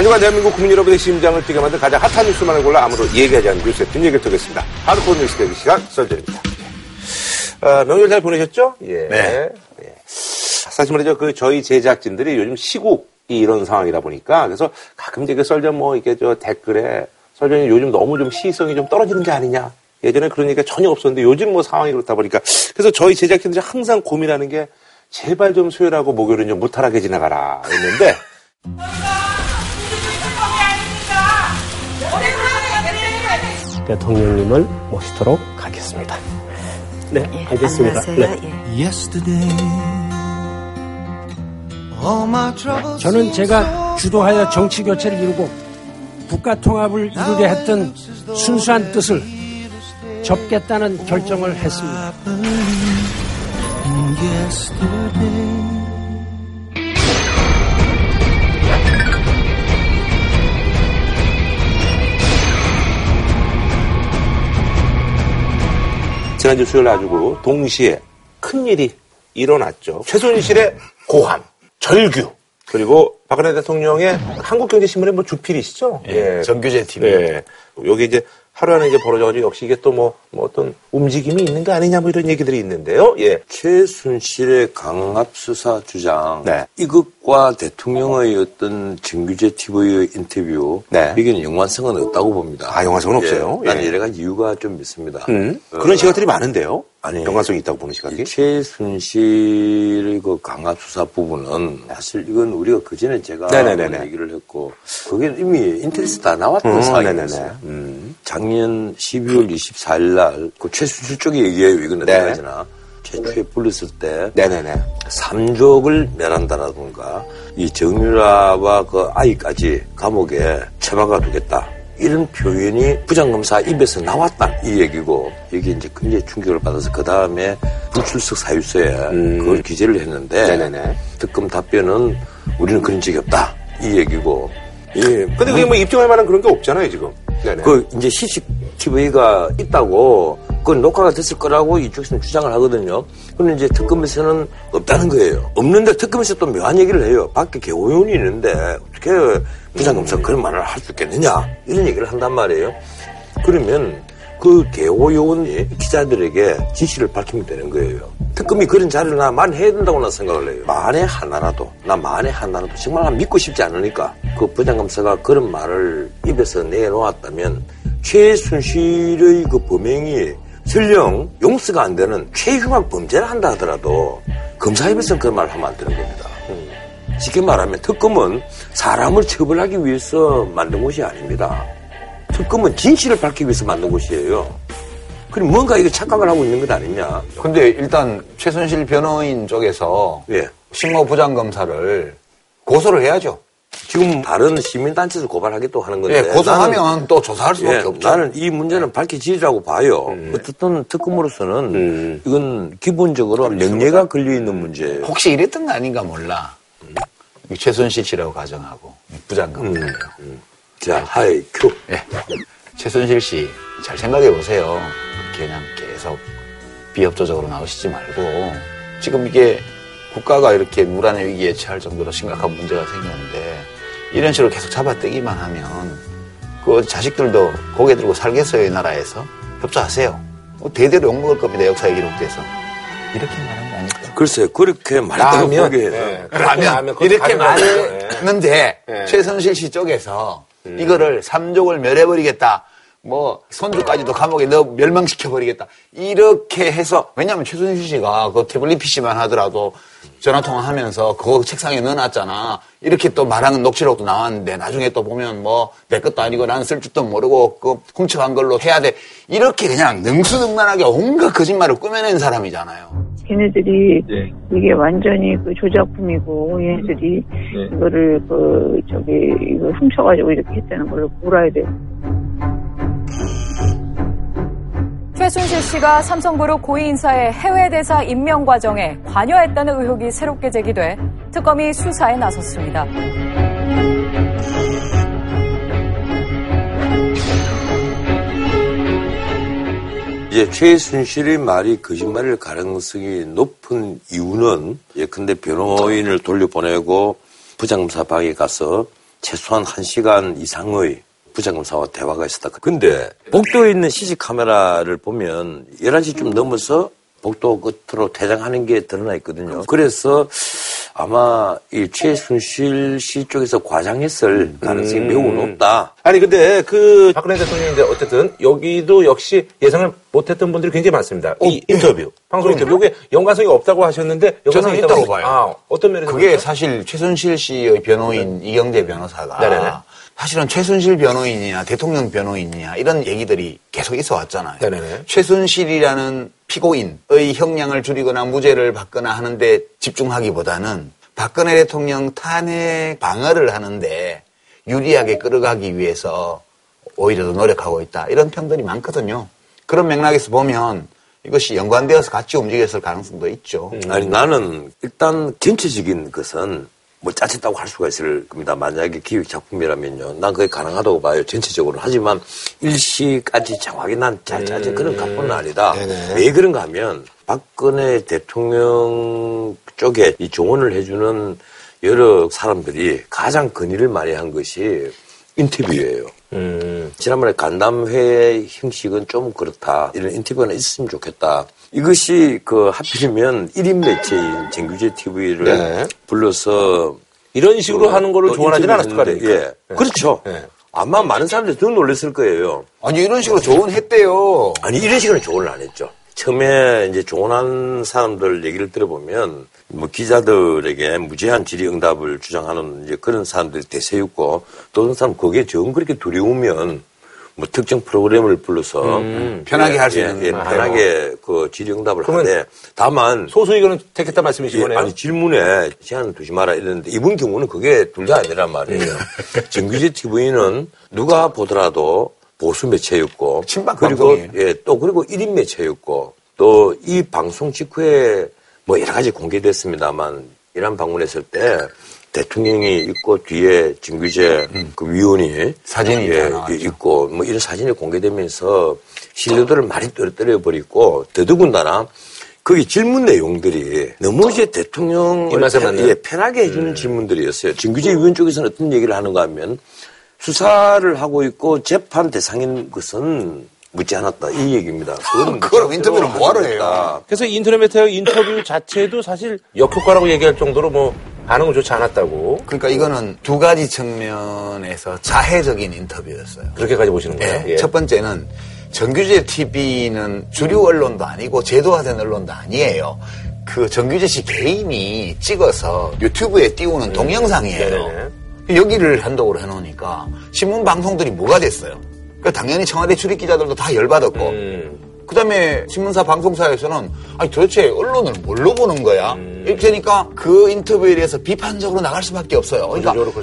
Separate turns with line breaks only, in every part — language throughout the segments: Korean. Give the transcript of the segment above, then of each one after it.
한 주간 대한민국 국민 여러분의 심장을 뛰게 만든 가장 핫한 뉴스만을 골라 아무도 얘기하지 않는 뉴스의 뒷얘기를 드리겠습니다. 하루코 뉴스 대기 시간 썰전입니다. 어, 명절 잘 보내셨죠? 예.
네.
예. 사실 말이죠. 그 저희 제작진들이 요즘 시국이 이런 상황이다 보니까 그래서 가끔 이제 그 썰전 뭐 이게 저 댓글에 썰전이 요즘 너무 좀 시의성이 좀 떨어지는 게 아니냐. 예전에 얘기가 전혀 없었는데 요즘 뭐 상황이 그렇다 보니까 그래서 저희 제작진들이 항상 고민하는 게 제발 좀 수요일하고 목요일은 좀 무탈하게 지나가라 했는데
대통령님을 모시도록 하겠습니다. 네,
예,
알겠습니다.
안녕하세요.
네.
예.
저는 제가 주도하여 정치 교체를 이루고 국가 통합을 이루려 했던 순수한 뜻을 접겠다는 결정을 했습니다.
지난주 수요일 놔주고 동시에 큰일이 일어났죠. 최순실의 고함, 절규, 그리고 박근혜 대통령의 한국경제신문의 뭐 주필이시죠?
예, 정규제 팀이.
예. 여기 이제 하루 안에 이제 벌어져가지고 역시 이게 또 뭐, 뭐 어떤 움직임이 있는 거 아니냐 뭐 이런 얘기들이 있는데요. 예.
최순실의 강압 수사 주장
네.
이것과 대통령의 어떤 정규제 TV의 인터뷰
네.
여기는 연관성은 없다고 봅니다.
아, 연관성은 없어요?
예, 나는
예.
여러 가지 이유가 좀 있습니다.
음,
어,
그런 시각들이 많은데요.
아니.
연관성이 있다고 보는 시각이.
최순실의 그 강압 수사 부분은 사실 이건 우리가 그 전에 제가
네네네네.
얘기를 했고 그게 이미 인터넷에 다 나왔던
음,
사항이었어요.
음.
작년 12월 24일 날그 최순실 쪽이 얘기해요. 이거는
네.
내가 잖아 최초에 불렀을 때
네네네.
삼족을 면한다라든가 이 정유라와 그 아이까지 감옥에 처박아 두겠다. 이런 표현이 부장검사 입에서 나왔다 이 얘기고 이게 이제 굉장히 충격을 받아서 그 다음에 불출석 사유서에 그걸 기재를 했는데
음. 네네네.
특검 답변은 우리는 그런 적이 없다 이 얘기고 예,
근데 그게 뭐 입증할 만한 그런 게 없잖아요, 지금. 네네.
그 이제 CCTV가 있다고 그 녹화가 됐을 거라고 이쪽에서는 주장을 하거든요. 그런데 이제 특검에서는 없다는 거예요. 없는데 특검에서 또 묘한 얘기를 해요. 밖에 개호연이 있는데 어떻게 부장검사 그런 말을 할 수 있겠느냐 이런 얘기를 한단 말이에요. 그러면 그 개호요원이 기자들에게 지시를 밝히면 되는 거예요. 특검이 그런 자료를 나 만 해야 된다고 나 생각을 해요. 만에 하나라도, 나 만에 하나라도 정말 난 믿고 싶지 않으니까 그 부장검사가 그런 말을 입에서 내놓았다면 최순실의 그 범행이 설령 용서가 안 되는 최흉한 범죄를 한다 하더라도 검사 입에서는 그런 말을 하면 안 되는 겁니다. 쉽게 말하면 특검은 사람을 처벌하기 위해서 만든 곳이 아닙니다. 특검은 진실을 밝히기 위해서 만든 곳이에요. 그럼 뭔가 이거 착각을 하고 있는 것 아니냐?
근데 일단 최순실 변호인 쪽에서
예.
신모 부장검사를 고소를 해야죠.
지금 다른 시민단체에서 고발하기 또 하는 건데.
예, 고소하면
나는,
또 조사할 수밖에
예,
없죠.
나는 이 문제는 밝혀지리라고 봐요. 어쨌든 특검으로서는
음.
이건 기본적으로 명예가 걸려있는 문제예요.
혹시 이랬던 거 아닌가 몰라. 이 최순실 씨라고 가정하고 부장검사예요.
자, 하이, 큐.
예. 최순실 씨 잘 생각해 보세요. 그냥 계속 비협조적으로 나오시지 말고 지금 이게 국가가 이렇게 누란의 위기에 처할 정도로 심각한 문제가 생겼는데 이런 식으로 계속 잡아떼기만 하면 그 자식들도 고개 들고 살겠어요 이 나라에서 협조하세요. 뭐 대대로 욕먹을 겁니다 역사에 기록돼서 이렇게 말한 거 아닐까?
글쎄, 그렇게
라면.
보기에는.
네.
그러면
그것도
이렇게.
네.
말했는데
네.
최순실 씨 쪽에서 이거를 삼족을 멸해버리겠다. 뭐 손주까지도 감옥에 넣어 멸망시켜버리겠다. 이렇게 해서 왜냐하면 최순실 씨가 그 태블릿 PC만 하더라도 전화 통화하면서 그거 책상에 넣어놨잖아. 이렇게 또 말하는 녹취록도 나왔는데 나중에 또 보면 뭐 내 것도 아니고 나는 쓸 줄도 모르고 그 훔쳐간 걸로 해야 돼. 이렇게 그냥 능수능란하게 온갖 거짓말을 꾸며낸 사람이잖아요.
걔네들이 이게 완전히 그 조작품이고 얘네들이 이거를 그 저기 이거 훔쳐가지고 이렇게 했다는 걸로 몰아야 돼.
최순실 씨가 삼성그룹 고위 인사의 해외 대사 임명 과정에 관여했다는 의혹이 새롭게 제기돼 특검이 수사에 나섰습니다.
이제 최순실의 말이 거짓말일 가능성이 높은 이유는 예컨대 변호인을 돌려보내고 부장검사 방에 가서 최소한 한 시간 이상의 부장검사와 대화가 있었다. 근데 복도에 있는 CC 카메라를 보면 11시쯤 넘어서 복도 끝으로 퇴장하는 게 드러나 있거든요. 그래서 아마 이 최순실 씨 쪽에서 과장했을 가능성이 매우 높다.
아니 근데 그 박근혜 대통령인데 어쨌든 여기도 역시 예상을 못했던 분들이 굉장히 많습니다. 이 인터뷰, 방송 인터뷰 이게 연관성이 없다고 하셨는데 연관성이
저는 있다고 봐요.
아, 어떤 면에서
그게
그렇죠?
사실 최순실 씨의 변호인 이경재 변호사가
네네네.
사실은 최순실 변호인이냐 대통령 변호인이냐 이런 얘기들이 계속 있어 왔잖아요.
네네네.
최순실이라는 피고인의 형량을 줄이거나 무죄를 받거나 하는데 집중하기보다는 박근혜 대통령 탄핵 방어를 하는데 유리하게 끌어가기 위해서 오히려 더 노력하고 있다. 이런 평들이 많거든요. 그런 맥락에서 보면 이것이 연관되어서 같이 움직였을 가능성도 있죠.
아니 나는 일단 전체적인 것은 뭐 짜쳤다고 할 수가 있을 겁니다. 만약에 기획 작품이라면요. 난 그게 가능하다고 봐요. 전체적으로. 하지만 일시까지 정확히 난 짜, 짜진 그런 각본은 아니다.
네네.
왜 그런가 하면 박근혜 대통령 쪽에 이 조언을 해주는 여러 사람들이 가장 건의를 많이 한 것이 인터뷰예요.
음,
지난번에 간담회 형식은 좀 그렇다. 이런 인터뷰가 있으면 좋겠다. 이것이 그 하필이면 1인 매체인 정규제 TV를
네.
불러서
이런 식으로
그
하는 거를
또
조언하지는 않았을 거 아닙니까?
예. 그렇죠.
네.
아마 많은 사람들이 더 놀랐을 거예요.
아니 이런 식으로 조언했대요.
아니 이런 식으로 조언을 안 했죠. 처음에 이제 조언한 사람들 얘기를 들어보면 뭐 기자들에게 무제한 질의응답을 주장하는 이제 그런 사람들이 대세였고 또 어떤 사람 거기에 정 그렇게 두려우면 뭐 특정 프로그램을 불러서
편하게 할수
예,
있는
예,
거예요.
편하게 그 질의응답을 하는데 다만
소수 의견은 택했다 말씀이신
예,
거네요.
아니 질문에 제한을 두지 마라 이랬는데 이번 경우는 그게 둘 다 아니란 말이에요. 정규제 TV는 누가 보더라도 보수 매체였고
친박
그리고
방송이에요.
예, 또 그리고 1인 매체였고 또 이 방송 직후에 뭐 여러 가지 공개됐습니다만 이란 방문했을 때 대통령이 있고 뒤에 진규재 그 위원이
음. 사진이
예,
다 나왔죠.
있고 뭐 이런 사진이 공개되면서 신뢰도를 많이 떨어뜨려 버리고 더더군다나 거기 질문 내용들이 너무 이제 대통령을 편-? 예, 편하게 해주는 질문들이었어요. 진규재 위원 쪽에서는 어떤 얘기를 하는가 하면 수사를 하고 있고 재판 대상인 것은 묻지 않았다 이 얘기입니다. 그거는
그걸
묻지
인터뷰를 뭐하러. 해요?
그래서 인터넷 메타 인터뷰 자체도 사실 역효과라고 얘기할 정도로 뭐 반응 은 좋지 않았다고
그러니까 이거는 두 가지 측면에서 자해적인 인터뷰였어요.
그렇게까지 보시는 거예요.
예. 첫 번째는 정규제 TV는 주류 언론도 아니고 제도화된 언론도 아니에요. 그 정규제 씨 개인이 찍어서 유튜브에 띄우는 동영상이에요.
네네네.
여기를 한독으로 해놓으니까 신문 방송들이 뭐가 됐어요? 그 당연히 청와대 출입 기자들도 다 열받았고
음.
그 다음에 신문사 방송사에서는 아니 도대체 언론을 뭘로 보는 거야?
음.
이렇게 되니까 그 인터뷰에 대해서 비판적으로 나갈 수밖에 없어요. 그러니까
없고.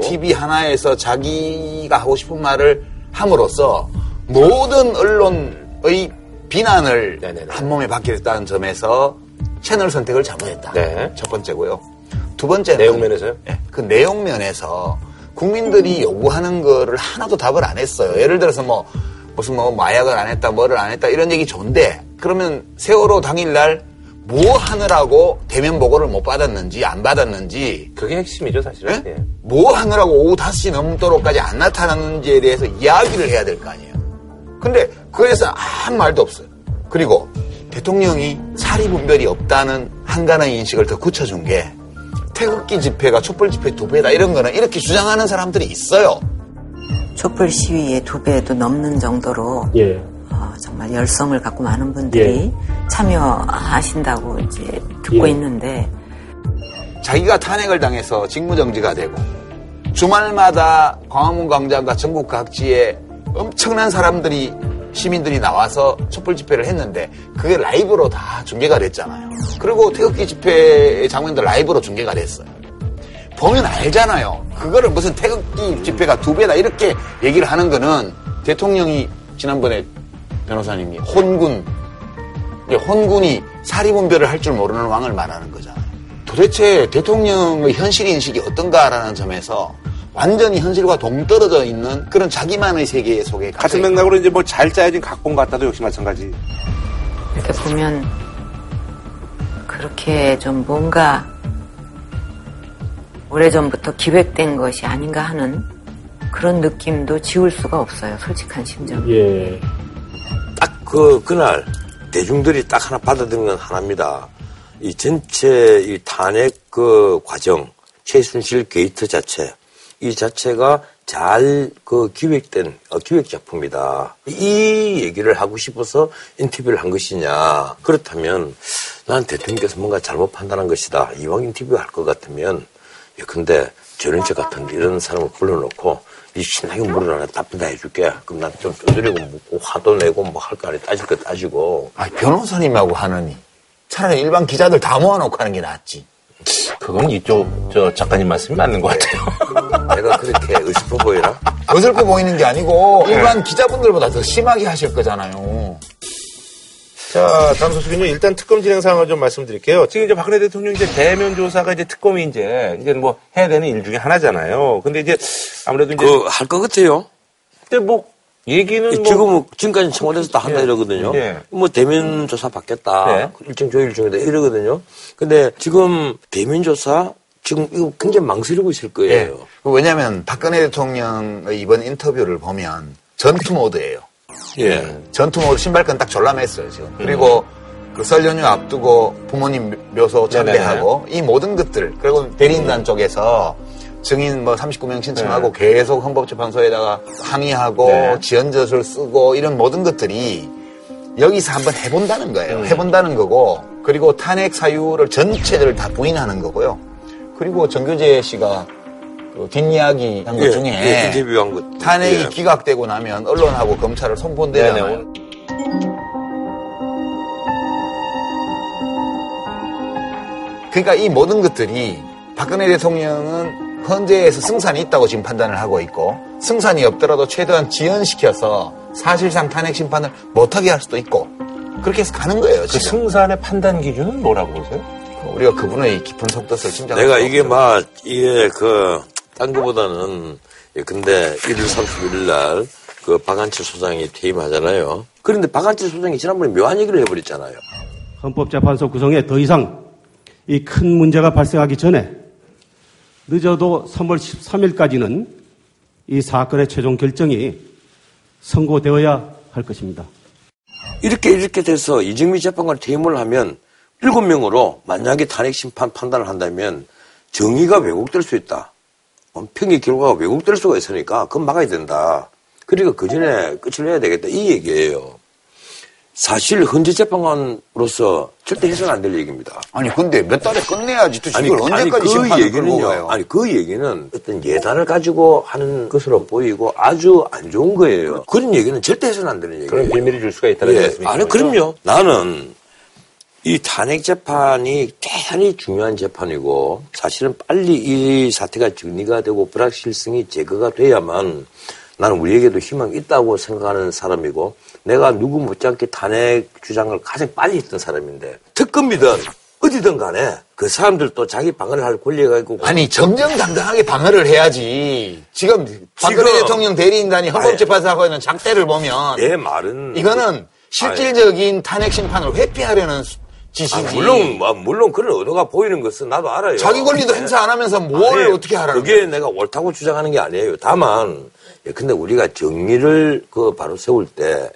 TV 하나에서 자기가 하고 싶은 말을 함으로써 모든 언론의 비난을
네네네.
한 몸에 받게 됐다는 점에서 채널 선택을 잘못했다.
네.
첫 번째고요. 두 번째는
내용 면에서요?
예, 그 내용 면에서 국민들이 요구하는 거를 하나도 답을 안 했어요. 예를 들어서 뭐 무슨 뭐 마약을 안 했다, 뭐를 안 했다 이런 얘기 좋은데 그러면 세월호 당일날 뭐 하느라고 대면 보고를 못 받았는지 안 받았는지
그게 핵심이죠 사실은.
예?
예.
뭐 하느라고 오후 5시 넘도록까지 안 나타났는지에 대해서 이야기를 해야 될 거 아니에요. 근데 그에서 아무 말도 없어요. 그리고 대통령이 사리분별이 없다는 한간의 인식을 더 굳혀준 게 태극기 집회가 촛불 집회 두 배다 이런 거는 이렇게 주장하는 사람들이 있어요.
촛불 시위의 두 배도 넘는 정도로
예.
어, 정말 열성을 갖고 많은 분들이 참여하신다고 이제 듣고
예.
있는데
자기가 탄핵을 당해서 직무정지가 되고 주말마다 광화문 광장과 전국 각지에 엄청난 사람들이 시민들이 나와서 촛불 집회를 했는데 그게 라이브로 다 중계가 됐잖아요. 그리고 태극기 집회의 장면도 라이브로 중계가 됐어요. 보면 알잖아요. 그거를 무슨 태극기 집회가 두 배다 이렇게 얘기를 하는 거는 대통령이 지난번에 변호사님이 혼군 혼군이 사리분별을 할 줄 모르는 왕을 말하는 거잖아요. 도대체 대통령의 현실 인식이 어떤가라는 점에서 완전히 현실과 동떨어져 있는 그런 자기만의 세계 속에
같은 맥락으로 이제 뭐 잘 짜여진 각본 같다도 역시 마찬가지.
이렇게 보면 그렇게 좀 뭔가 오래전부터 기획된 것이 아닌가 하는 그런 느낌도 지울 수가 없어요. 솔직한 심정.
예.
딱 그, 그날 대중들이 딱 하나 받아들인 건 하나입니다. 이 전체 이 탄핵 그 과정, 최순실 게이트 자체, 이 자체가 잘 그 기획된 어, 기획 작품이다. 이 얘기를 하고 싶어서 인터뷰를 한 것이냐. 그렇다면 난 대통령께서 뭔가 잘못 판단한 것이다. 이왕 인터뷰 할 것 같으면 예컨대 전현철 같은 이런 사람을 불러놓고 이 신나게 물어라 답변 다 해줄게. 그럼 난 좀 두드리고 묻고 화도 내고 뭐 할 거 아니 따질 거 따지고.
아, 변호사님하고 하느니 차라리 일반 기자들 다 모아놓고 하는 게 낫지.
그건 이쪽 저 작가님 말씀이 맞는 것 같아요.
내가 그렇게 의스퍼 보이나?
어설퍼 보이는 게 아니고 일반 기자분들보다 더 심하게 하실 거잖아요.
자, 다음 소식은요. 일단 특검 진행 상황을 좀 말씀드릴게요. 지금 이제 박근혜 대통령 이제 대면 조사가 이제 특검이 이제 이제 뭐 해야 되는 일 중에 하나잖아요. 근데 이제 아무래도 이제
그 할 것 같아요.
근데 뭐 얘기는 뭐
지금 지금까지 청와대에서 다 한다
예.
이러거든요.
예.
뭐 대면 조사 받겠다.
네.
일정 조일 중이다 이러거든요. 근데 지금 대면 조사 지금 이거 굉장히 망설이고 있을 거예요.
그 왜냐하면 박근혜 대통령의 이번 인터뷰를 보면 전투 모드예요.
예.
전투 모드 신발끈 딱 졸라맸어요 지금. 그리고 그설 연휴 앞두고 부모님 묘소 참배하고 이 모든 것들 그리고 대리인단 쪽에서 증인 뭐 39명 신청하고 계속 헌법재판소에다가 항의하고
네.
지연젖을 쓰고 이런 모든 것들이 여기서 한번 해본다는 거예요. 해본다는 거고 그리고 탄핵 사유를 전체를 다 부인하는 거고요. 그리고 정교재 씨가 그 뒷이야기 한것
예,
중에
예, 인터뷰한 것.
탄핵이
예.
기각되고 나면 언론하고 검찰을 손본대잖아요.
네네.
그러니까 이 모든 것들이 박근혜 대통령은 헌재에서 승산이 있다고 지금 판단을 하고 있고 승산이 없더라도 최대한 지연시켜서 사실상 탄핵 심판을 못하게 할 수도 있고 그렇게 해서 가는 거예요
그
지금
승산의 판단 기준은 뭐라고 보세요?
우리가 그분의 깊은 속뜻을 짐작할
내가 이게. 막 이게 그 딴 거보다는 예, 근데 1월 31일 날 그 박한철 소장이 퇴임하잖아요. 그런데 박한철 소장이 지난번에 묘한 얘기를 해버렸잖아요.
헌법재판소 구성에 더 이상 이 큰 문제가 발생하기 전에 늦어도 3월 13일까지는 이 사건의 최종 결정이 선고되어야 할 것입니다.
이렇게 이렇게 돼서 이정미 재판관 퇴임을 하면 7명으로 만약에 탄핵 심판 판단을 한다면 정의가 왜곡될 수 있다. 어, 평의 결과가 왜곡될 수가 있으니까 그건 막아야 된다. 그러니까 그 전에 끝을 내야 되겠다. 이 얘기예요. 사실 헌재 재판관으로서 절대 해서는 안 될 얘기입니다.
아니 근데 몇 달에 끝내야지 또 이걸 언제까지
그.
가요?
아니 그 얘기는 어떤 예단을 가지고 하는 것으로 보이고 아주 안 좋은 거예요. 그런 얘기는 절대 해서는 안 되는 얘기예요.
그런 빌미를 줄 수가 있다는
예.
말씀이시죠?
아니 그럼요. 나는 이 탄핵 재판이 대단히 중요한 재판이고 사실은 빨리 이 사태가 정리가 되고 불확실성이 제거가 돼야만 나는 우리에게도 희망이 있다고 생각하는 사람이고 내가 누구 못지않게 탄핵 주장을 가장 빨리 했던 사람인데 특검이든 어디든 간에 그 사람들도 자기 방어를 할 권리가 있고
아니 정정당당하게 방어를 해야지. 지금 박근혜
지금-
대통령 대리인단이 헌법재판소 하고 있는 작대를 보면
내 말은
이거는 실질적인 탄핵 심판을 회피하려는 수- 짓이지.
아, 물론 아, 물론 그런 의도가 보이는 것은 나도 알아요.
자기 권리도 행사 안 하면서 뭘 어떻게 하라는
그게 내가 옳다고 주장하는 게 아니에요. 다만, 예, 근데 우리가 정의를 그 바로 세울 때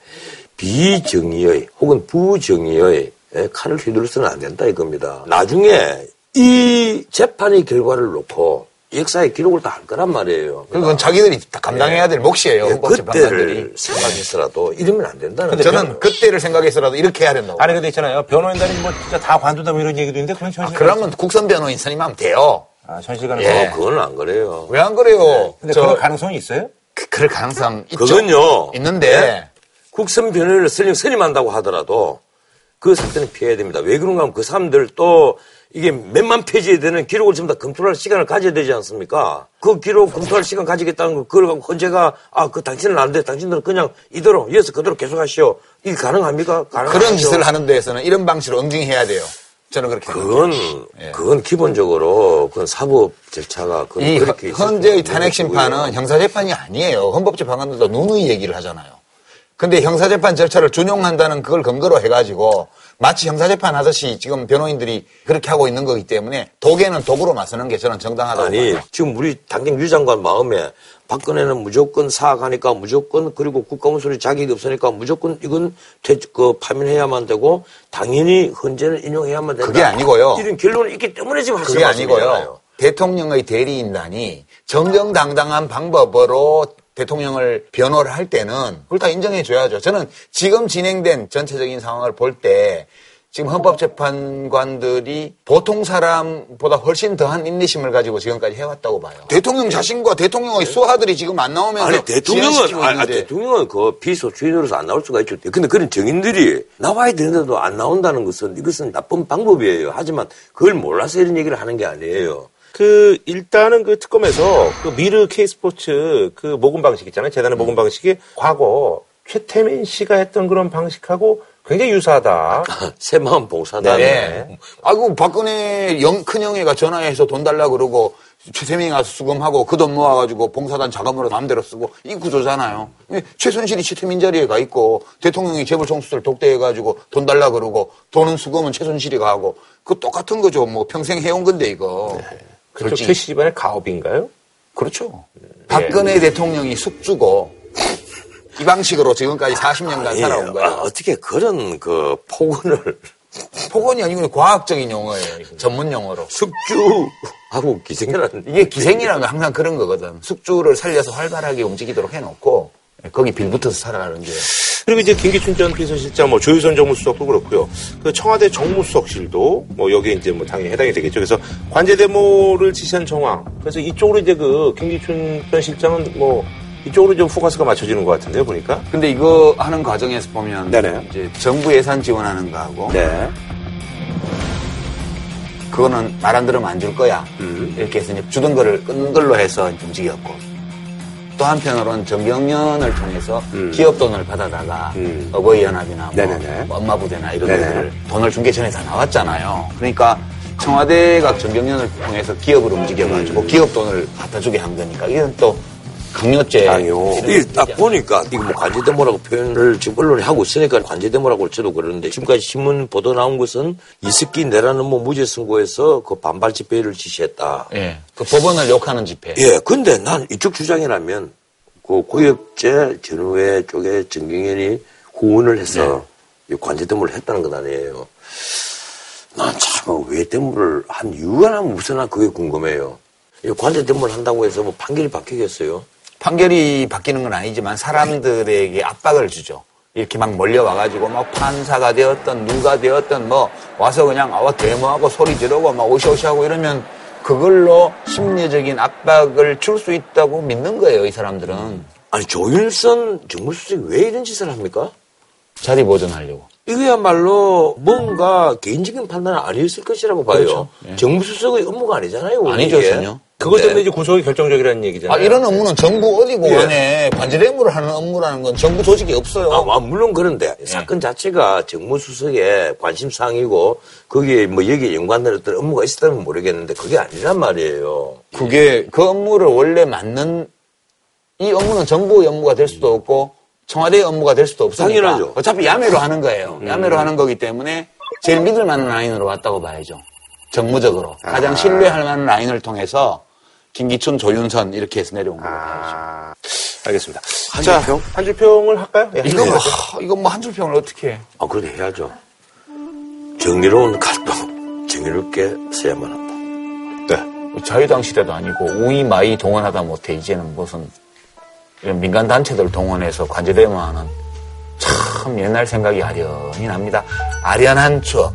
비정의의 혹은 부정의의 예, 칼을 휘둘러서는 안 된다 이겁니다. 나중에 이 재판의 결과를 놓고 역사의 기록을 다 할 거란 말이에요.
그건 자기들이 다 감당해야 될 몫이에요.
예. 그때를 생각해서라도 이러면 안 된다는 거예요.
저는 그때를 생각해서라도 이렇게 해야 된다고.
아니 근데 있잖아요. 변호인단이 뭐 진짜 다 관두다 뭐 이런 얘기도 있는데 그건
아,
현실.
그러면 국선 변호인 선임하면 돼요.
아, 현실과는
예.
어, 그건 안 그래요.
왜 안 그래요?
근데
저,
그런 가능성이 있어요?
그, 그럴 가능성 있죠.
그건요.
있는데
예? 국선 변호인을 설령 선임한다고 하더라도 그 사태는 피해야 됩니다. 왜 그런가 하면 그 사람들 또 이게 몇만 페이지에 되는 기록을 전부 다 검토할 시간을 가져야 되지 않습니까? 그 기록 검토할 시간 가지겠다는 거, 그걸 갖고 헌재가, 아, 그 당신은 안 돼. 당신들은 그냥 이대로, 이어서 그대로 계속 하시오. 이게 가능합니까? 가능하죠.
그런 짓을 하는 데에서는 이런 방식으로 응징해야 돼요. 저는 그렇게
그건,
예.
그건 기본적으로, 그건 사법 절차가, 그건
이
그렇게 수는
탄핵 심판은
거고요.
형사 재판이 아니에요. 헌법재판관들도 누누이 얘기를 하잖아요. 근데 형사 재판 절차를 준용한다는 그걸 근거로 해가지고 마치 형사재판 하듯이 지금 변호인들이 그렇게 하고 있는 거기 때문에 독에는 독으로 맞서는 게 저는 정당하다고
아니
봐요.
지금 우리 당장 유 장관 마음에 박근혜는 무조건 사악하니까 무조건 그리고 국가문서리 자격이 없으니까 무조건 이건 퇴, 그 파면해야만 되고 당연히 헌재는 인용해야만 된다.
그게 아니고요.
이런 결론이 있기 때문에 지금 하시는. 말씀이잖아요.
대통령의 대리인단이 정정당당한 방법으로 대통령을 변호를 할 때는 그걸 다 인정해 줘야죠. 저는 지금 진행된 전체적인 상황을 볼 때 지금 헌법재판관들이 보통 사람보다 훨씬 더한 인내심을 가지고 지금까지 해왔다고 봐요. 대통령 자신과 대통령의 수하들이 지금 안 나오면서
아니 대통령은 아니, 대통령은 그 비소주인으로서 안 나올 수가 있죠. 근데 그런 정인들이 나와야 되는데도 안 나온다는 것은 이것은 나쁜 방법이에요. 하지만 그걸 몰라서 이런 얘기를 하는 게 아니에요.
그 일단은 그 특검에서 그 미르 K스포츠 그 모금 방식 있잖아요. 재단의 모금 방식이 과거 최태민 씨가 했던 그런 방식하고 굉장히 유사하다.
새마음 봉사단.
네. 아이고 박근혜 영, 큰형애가 전화해서 돈 달라 그러고 최세민이 가서 수금하고 그 돈 모아가지고 봉사단 자금으로 마음대로 쓰고 이 구조잖아요. 최순실이 최태민 자리에 가 있고 대통령이 재벌 총수들 독대해가지고 돈 달라 그러고 돈은 수금은 최순실이 가고 그 똑같은 거죠. 뭐 평생 해온 건데 이거.
그쪽
솔직히.
최 씨 집안의 가업인가요?
그렇죠. 박근혜 대통령이 숙주고 이 방식으로 지금까지 40년간
아니,
살아온
아,
거예요.
어떻게 그런 그 폭언을
폭언이 아니고 과학적인 용어예요. 전문 용어로.
숙주하고 기생이라는
이게 기생이라는 건 항상 그런 거거든. 숙주를 살려서 활발하게 움직이도록 해놓고 거기 빌붙어서 살아가는 게.
그리고 이제 김기춘 전 비서실장, 뭐 조유선 정무수석도 그렇고요. 그 청와대 정무수석실도 뭐 여기에 이제 뭐 당연히 해당이 되겠죠. 그래서 관제 데모를 지시한 정황. 그래서 이쪽으로 이제 그 김기춘 전 실장은 뭐 이쪽으로 좀 포커스가 맞춰지는 것 같은데요, 보니까.
근데 이거 하는 과정에서 보면
네네.
이제 정부 예산 지원하는 거하고
네.
그거는 말 안 들으면 안 줄 거야.
음.
이렇게 해서 이제 주던 거를 끊는 걸로 해서 움직였고 또 한편으로는 정경련을 통해서 기업 돈을 받아다가
음.
어버이 연합이나 뭐
네네네.
엄마 부대나 이런
네네.
데를 돈을 준 게 전에 다 나왔잖아요. 그러니까 청와대가 정경련을 통해서 기업을
음.
움직여가지고 기업 돈을 갖다 주게 한 거니까 이건 또 강요죄.
강요.
이런
이게 거딱
있지
보니까 이거 뭐 관제데모라고 표현을 지금 언론에 하고 있으니까 관제데모라고 저도 그러는데 지금까지 신문 보도 나온 것은 이스키 내라는 뭐 무죄 선고에서 그 반발 집회를 지시했다.
예. 그 법원을 욕하는 집회.
예, 근데 난 이쪽 주장이라면 그 고역제 전후회 쪽에 정경현이 후원을 해서 이 관제데모를 했다는 건 아니에요. 난 참왜 데모를 한 이유가 난 무슨 난 그게 궁금해요. 이 관제데모를 한다고 해서 뭐 판결이 바뀌겠어요?
판결이 바뀌는 건 아니지만 사람들에게 압박을 주죠. 이렇게 막 몰려와가지고 막 판사가 되었던 누가 되었던 뭐 와서 그냥 아와 데모하고 소리 지르고 막 오시오시하고 이러면 그걸로 심리적인 압박을 줄 수 있다고 믿는 거예요, 이 사람들은.
아니 조윤선 정무수석이 왜 이런 짓을 합니까?
자리 보존하려고.
이거야말로 뭔가 개인적인 판단은 아니었을 것이라고 봐요.
그렇죠. 예.
정무수석의 업무가 아니잖아요.
아니죠,
이게.
전혀.
그것 때문에
네.
이제 구속이 결정적이라는 얘기잖아요.
아, 이런 업무는 정부 어디
예.
고관에 관제 업무를 하는 업무라는 건 정부 조직이 없어요.
아, 아, 물론 그런데 사건 자체가 정무수석의 관심사항이고 거기에 뭐 여기에 연관된 어떤 업무가 있었다면 모르겠는데 그게 아니란 말이에요.
그게 그 업무를 원래 맡는 이 업무는 정부의 업무가 될 수도 없고 청와대의 업무가 될 수도 없으니까
당연하죠.
어차피 야매로 하는 거예요. 야매로 하는 거기 때문에 제일 믿을 만한 라인으로 왔다고 봐야죠. 정무적으로 가장 신뢰할 만한 라인을 통해서 김기춘, 조윤선 이렇게 해서 내려온 거예요.
아, 알겠습니다.
한
자,
줄평?
한 줄평을 할까요? 예, 한
이거 뭐, 이거 뭐 한 줄평을 어떻게 해?
아, 그래 해야죠. 정의로운 갈등, 정의롭게 써야만 한다.
네. 자유당 시대도 아니고 우의마의 동원하다 못해 이제는 무슨 민간 단체들 동원해서 관제데모하는 참 옛날 생각이 아련히 납니다. 아련한 추억.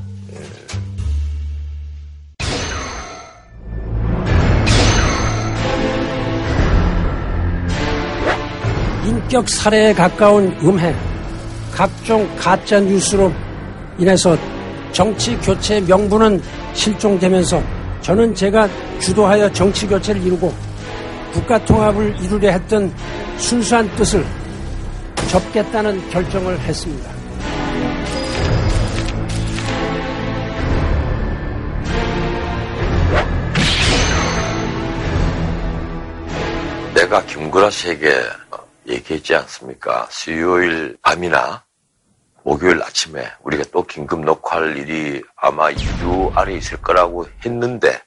인격 살해에 가까운 음해, 각종 가짜 뉴스로 인해서 정치 교체 명분은 실종되면서 저는 제가 주도하여 정치 교체를 이루고 국가 통합을 이루려 했던 순수한 뜻을 접겠다는 결정을 했습니다.
내가 김구라 씨에게 어, 얘기했지 않습니까? 수요일 밤이나 목요일 아침에 우리가 또 긴급 녹화할 일이 아마 2주 안에 있을 거라고 했는데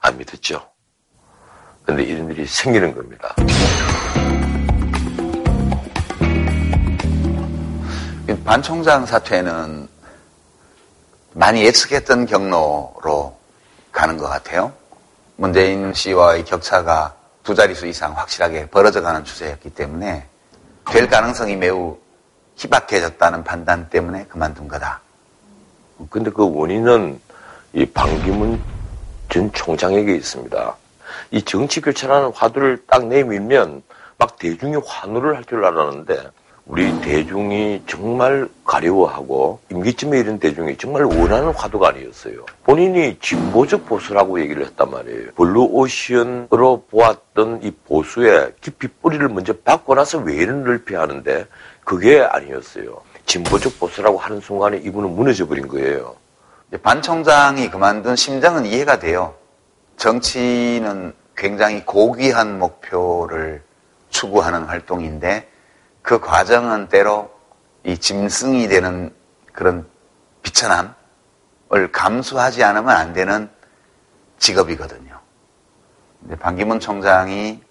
안 믿었죠. 근데 이런 일이 생기는 겁니다.
반 총장 사퇴는 많이 예측했던 경로로 가는 것 같아요. 문재인 씨와의 격차가 두 자릿수 이상 확실하게 벌어져가는 추세였기 때문에 될 가능성이 매우 희박해졌다는 판단 때문에 그만둔 거다.
근데 그 원인은 이 반기문 전 총장에게 있습니다. 이 정치 교체라는 화두를 딱 내밀면 막 대중이 환호를 할 줄 알았는데 우리 대중이 정말 가려워하고 임기쯤에 이런 대중이 정말 원하는 화두가 아니었어요. 본인이 진보적 보수라고 얘기를 했단 말이에요. 블루오션으로 보았던 이 보수의 깊이 뿌리를 먼저 받고 나서 외를 넓히 하는데 그게 아니었어요. 진보적 보수라고 하는 순간에 이분은 무너져 버린 거예요.
반 총장이 그만둔 심정은 이해가 돼요. 정치는 굉장히 고귀한 목표를 추구하는 활동인데 그 과정은 때로 이 짐승이 되는 그런 비천함을 감수하지 않으면 안 되는 직업이거든요. 근데 반기문 총장이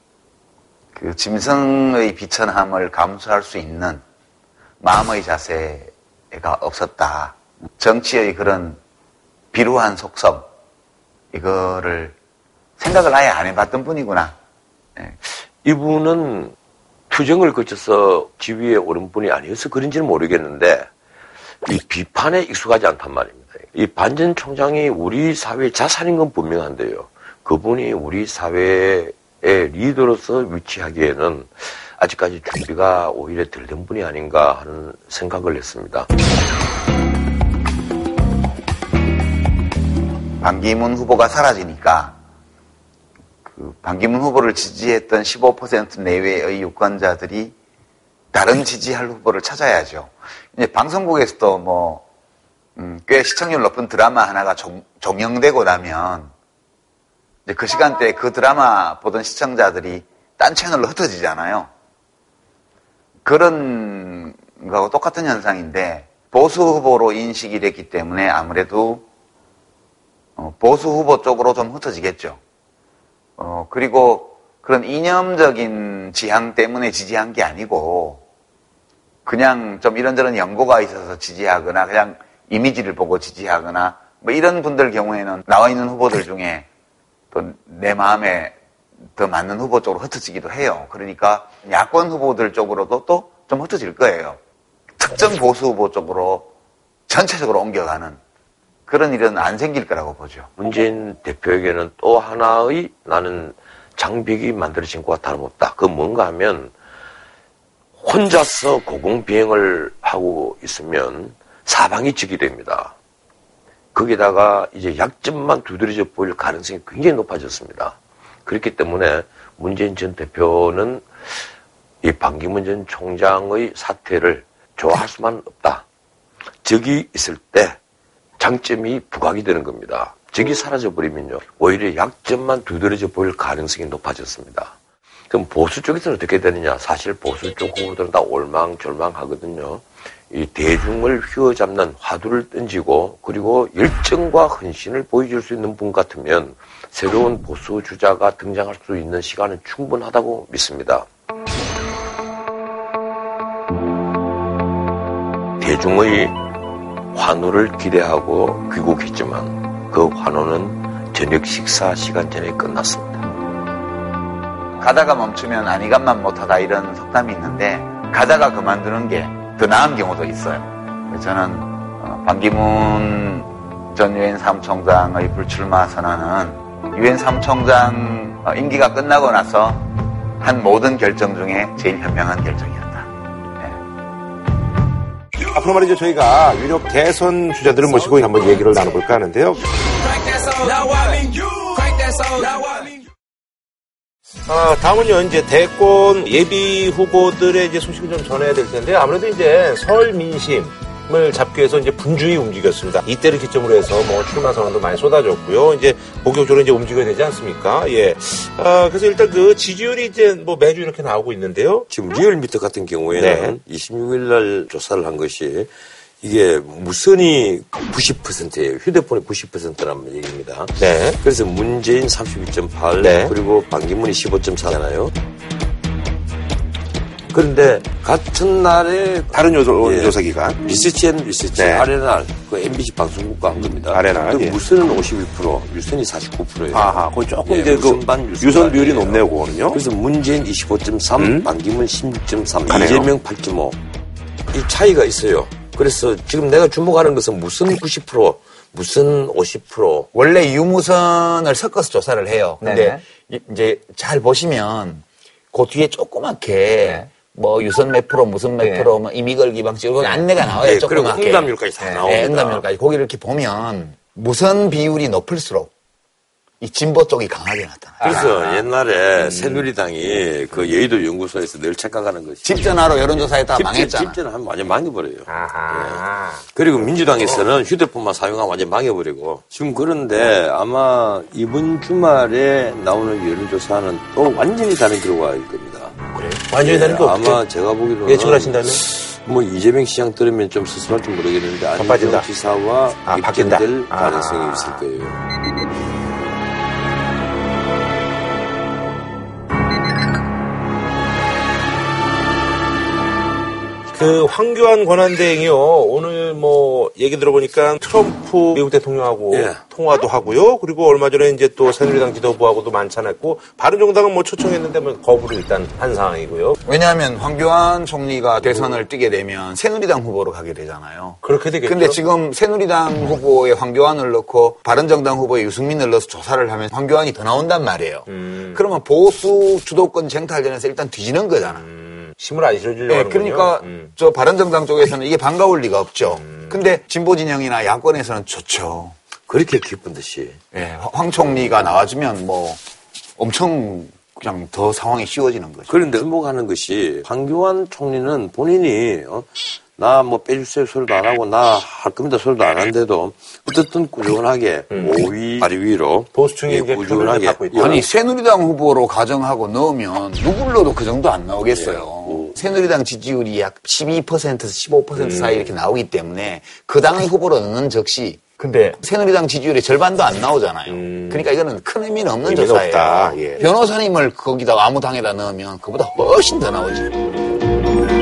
그 짐승의 비천함을 감수할 수 있는 마음의 자세가 없었다. 정치의 그런 비루한 속성, 이거를 생각을 아예 안 해봤던 분이구나. 네.
이분은 투정을 거쳐서 지위에 오른 분이 아니어서 그런지는 모르겠는데 이 비판에 익숙하지 않단 말입니다. 이 반전 총장이 우리 사회의 자산인 건 분명한데요. 그분이 우리 사회의 리더로서 위치하기에는 아직까지 준비가 오히려 덜 된 분이 아닌가 하는 생각을 했습니다.
반기문 후보가 사라지니까 그 반기문 후보를 지지했던 15% 내외의 유권자들이 다른 지지할 후보를 찾아야죠. 이제 방송국에서도 뭐, 음, 꽤 시청률 높은 드라마 하나가 종, 영되고 나면 이제 그 시간대에 그 드라마 보던 시청자들이 딴 채널로 흩어지잖아요. 그런 거하고 똑같은 현상인데 보수 후보로 인식이 됐기 때문에 아무래도 어, 보수 후보 쪽으로 좀 흩어지겠죠. 어, 그리고 그런 이념적인 지향 때문에 지지한 게 아니고 그냥 좀 이런저런 연고가 있어서 지지하거나 그냥 이미지를 보고 지지하거나 뭐 이런 분들 경우에는 나와 있는 후보들 중에 또 내 마음에 더 맞는 후보 쪽으로 흩어지기도 해요. 그러니까 야권 후보들 쪽으로도 또 좀 흩어질 거예요. 특정 보수 후보 쪽으로 전체적으로 옮겨가는 그런 일은 안 생길 거라고 보죠.
문재인 대표에게는 또 하나의 나는 장벽이 만들어진 것과 다름없다. 그 뭔가 하면 혼자서 고공비행을 하고 있으면 사방이 지게 됩니다. 거기다가 이제 약점만 두드려져 보일 가능성이 굉장히 높아졌습니다. 그렇기 때문에 문재인 전 대표는 이 반기문 전 총장의 사태를 좋아할 수만 없다. 적이 있을 때 장점이 부각이 되는 겁니다. 적이 사라져버리면요. 오히려 약점만 두드러져 보일 가능성이 높아졌습니다. 그럼 보수 쪽에서는 어떻게 되느냐? 사실 보수 쪽 후보들은 다 올망졸망하거든요. 이 대중을 휘어잡는 화두를 던지고 그리고 열정과 헌신을 보여줄 수 있는 분 같으면 새로운 보수 주자가 등장할 수 있는 시간은 충분하다고 믿습니다. 대중의 환호를 기대하고 귀국했지만 그 환호는 저녁 식사 시간 전에 끝났습니다.
가다가 멈추면 아니감만 못하다 이런 속담이 있는데 가다가 그만두는 게 더 나은 경우도 있어요. 저는 어, 반기문 전 유엔 사무총장의 불출마 선언은 유엔 사무총장 어, 임기가 끝나고 나서 한 모든 결정 중에 제일 현명한 결정이었습니다.
앞으로 말이죠 저희가 유력 대선 주자들을 모시고 한번 얘기를 나눠볼까 하는데요. 아, 다음은요, 이제 대권 예비 후보들의 이제 소식을 좀 전해야 될 텐데, 아무래도 이제 설 민심, 을 잡기 위해서 이제 분주히 움직였습니다. 이때를 기점으로 해서 뭐 출마 선언도 많이 쏟아졌고요. 이제 본격적으로 이제 움직여야 되지 않습니까? 예. 아, 그래서 일단 그 지지율이 이제 뭐 매주 이렇게 나오고 있는데요.
지금 리얼미터 같은 경우에는 네. 26일 날 조사를 한 것이 이게 무선이 90%예요. 휴대폰이 90%라는 얘기입니다.
네.
그래서 문재인 32.8
네.
그리고 반기문이 15.4잖아요. 그런데 같은 날에
다른 여조,
예.
여조기관.
리서치 앤 리서치
네.
아레날 그 MBC 방송국과 한 겁니다.
아레날,
그
예.
무선은 51%, 유선이 49%예요.
아하, 그 조금 이제 그
무선반, 유선반이에요.
유선 비율이 높네요, 그거는요.
그래서 문재인 25.3,
음?
반기문 16.3,
가네요.
이재명 8.5. 이 차이가 있어요. 그래서 지금 내가 주목하는 것은 무슨 90%, 무슨 50%.
원래 유무선을 섞어서 조사를 해요. 근데 이- 이제 잘 보시면 그 뒤에 조그맣게 뭐 유선 몇 프로, 무슨 몇 프로, 뭐 이미걸 방식 이런 안내가 나와요.
예, 그리고
조그맣게.
응답률까지 다
예,
나옵니다.
예, 응답률까지. 거기 이렇게 보면 무선 비율이 높을수록 이 진보 쪽이 강하게 나타나요.
그래서 옛날에 새누리당이 그 여의도 연구소에서 늘 착각하는 것이
집전화로 여론조사했다가
집전,
망했잖아.
집전을 하면 완전 망해버려요.
아하.
그리고 민주당에서는 휴대폰만 사용하면 완전 망해버리고 지금 그런데 아마 이번 주말에 나오는 여론조사는 또 완전히 다른 결과가 일 겁니다.
완전히 다른 게
예,
어떻게
아마 제가 보기로는
예측을 하신다면?
뭐 이재명 시장 들으면 좀 섭섭할지 모르겠는데. 안희정 지사와
아, 바뀐다. 아.
가능성이 있을 거예요.
그 황교안 권한대행이요 오늘 뭐 얘기 들어보니까 트럼프 미국 대통령하고
예.
통화도 하고요 그리고 얼마 전에 이제 또 새누리당 지도부하고도 만찬했고 바른정당은 뭐 초청했는데 뭐 거부를 일단 한 상황이고요
왜냐하면 황교안 총리가 대선을 뛰게 되면 새누리당 후보로 가게 되잖아요.
그렇게 되겠죠.
근데 지금 새누리당 후보에 황교안을 넣고 바른정당 후보에 유승민을 넣어서 조사를 하면 황교안이 더 나온단 말이에요.
음.
그러면 보수 주도권 쟁탈전에서 일단 뒤지는 거잖아.
힘을 안 실어주려고
네. 그러니까
음.
저 바른정당 쪽에서는 이게 반가울 리가 없죠. 근데 진보 진영이나 야권에서는 좋죠.
그렇게 기쁜 듯이
예, 황 총리가 나와주면 뭐 엄청 그냥 더 상황이 쉬워지는 거죠.
그런데 주목하는 것이 황교안 총리는 본인이 나뭐 빼주세요 소리도 안 하고 나 할 겁니다 소리도 안 하는데도 어쨌든 꾸준하게 5위, 8위로
보수층이 이제 표를 받고 있다.
아니 새누리당 후보로 가정하고 넣으면 누굴 넣어도 그 정도 안 나오겠어요. 새누리당 지지율이 약 12%에서 15% 사이 이렇게 나오기 때문에 그 당의 후보로 넣는 적시 근데 새누리당 지지율의 절반도 안 나오잖아요. 그러니까 이거는 큰 의미는 없는
의미가
조사예요.
없다. 예.
변호사님을 거기다가 아무 당에다 넣으면 그보다 훨씬 더 나오지.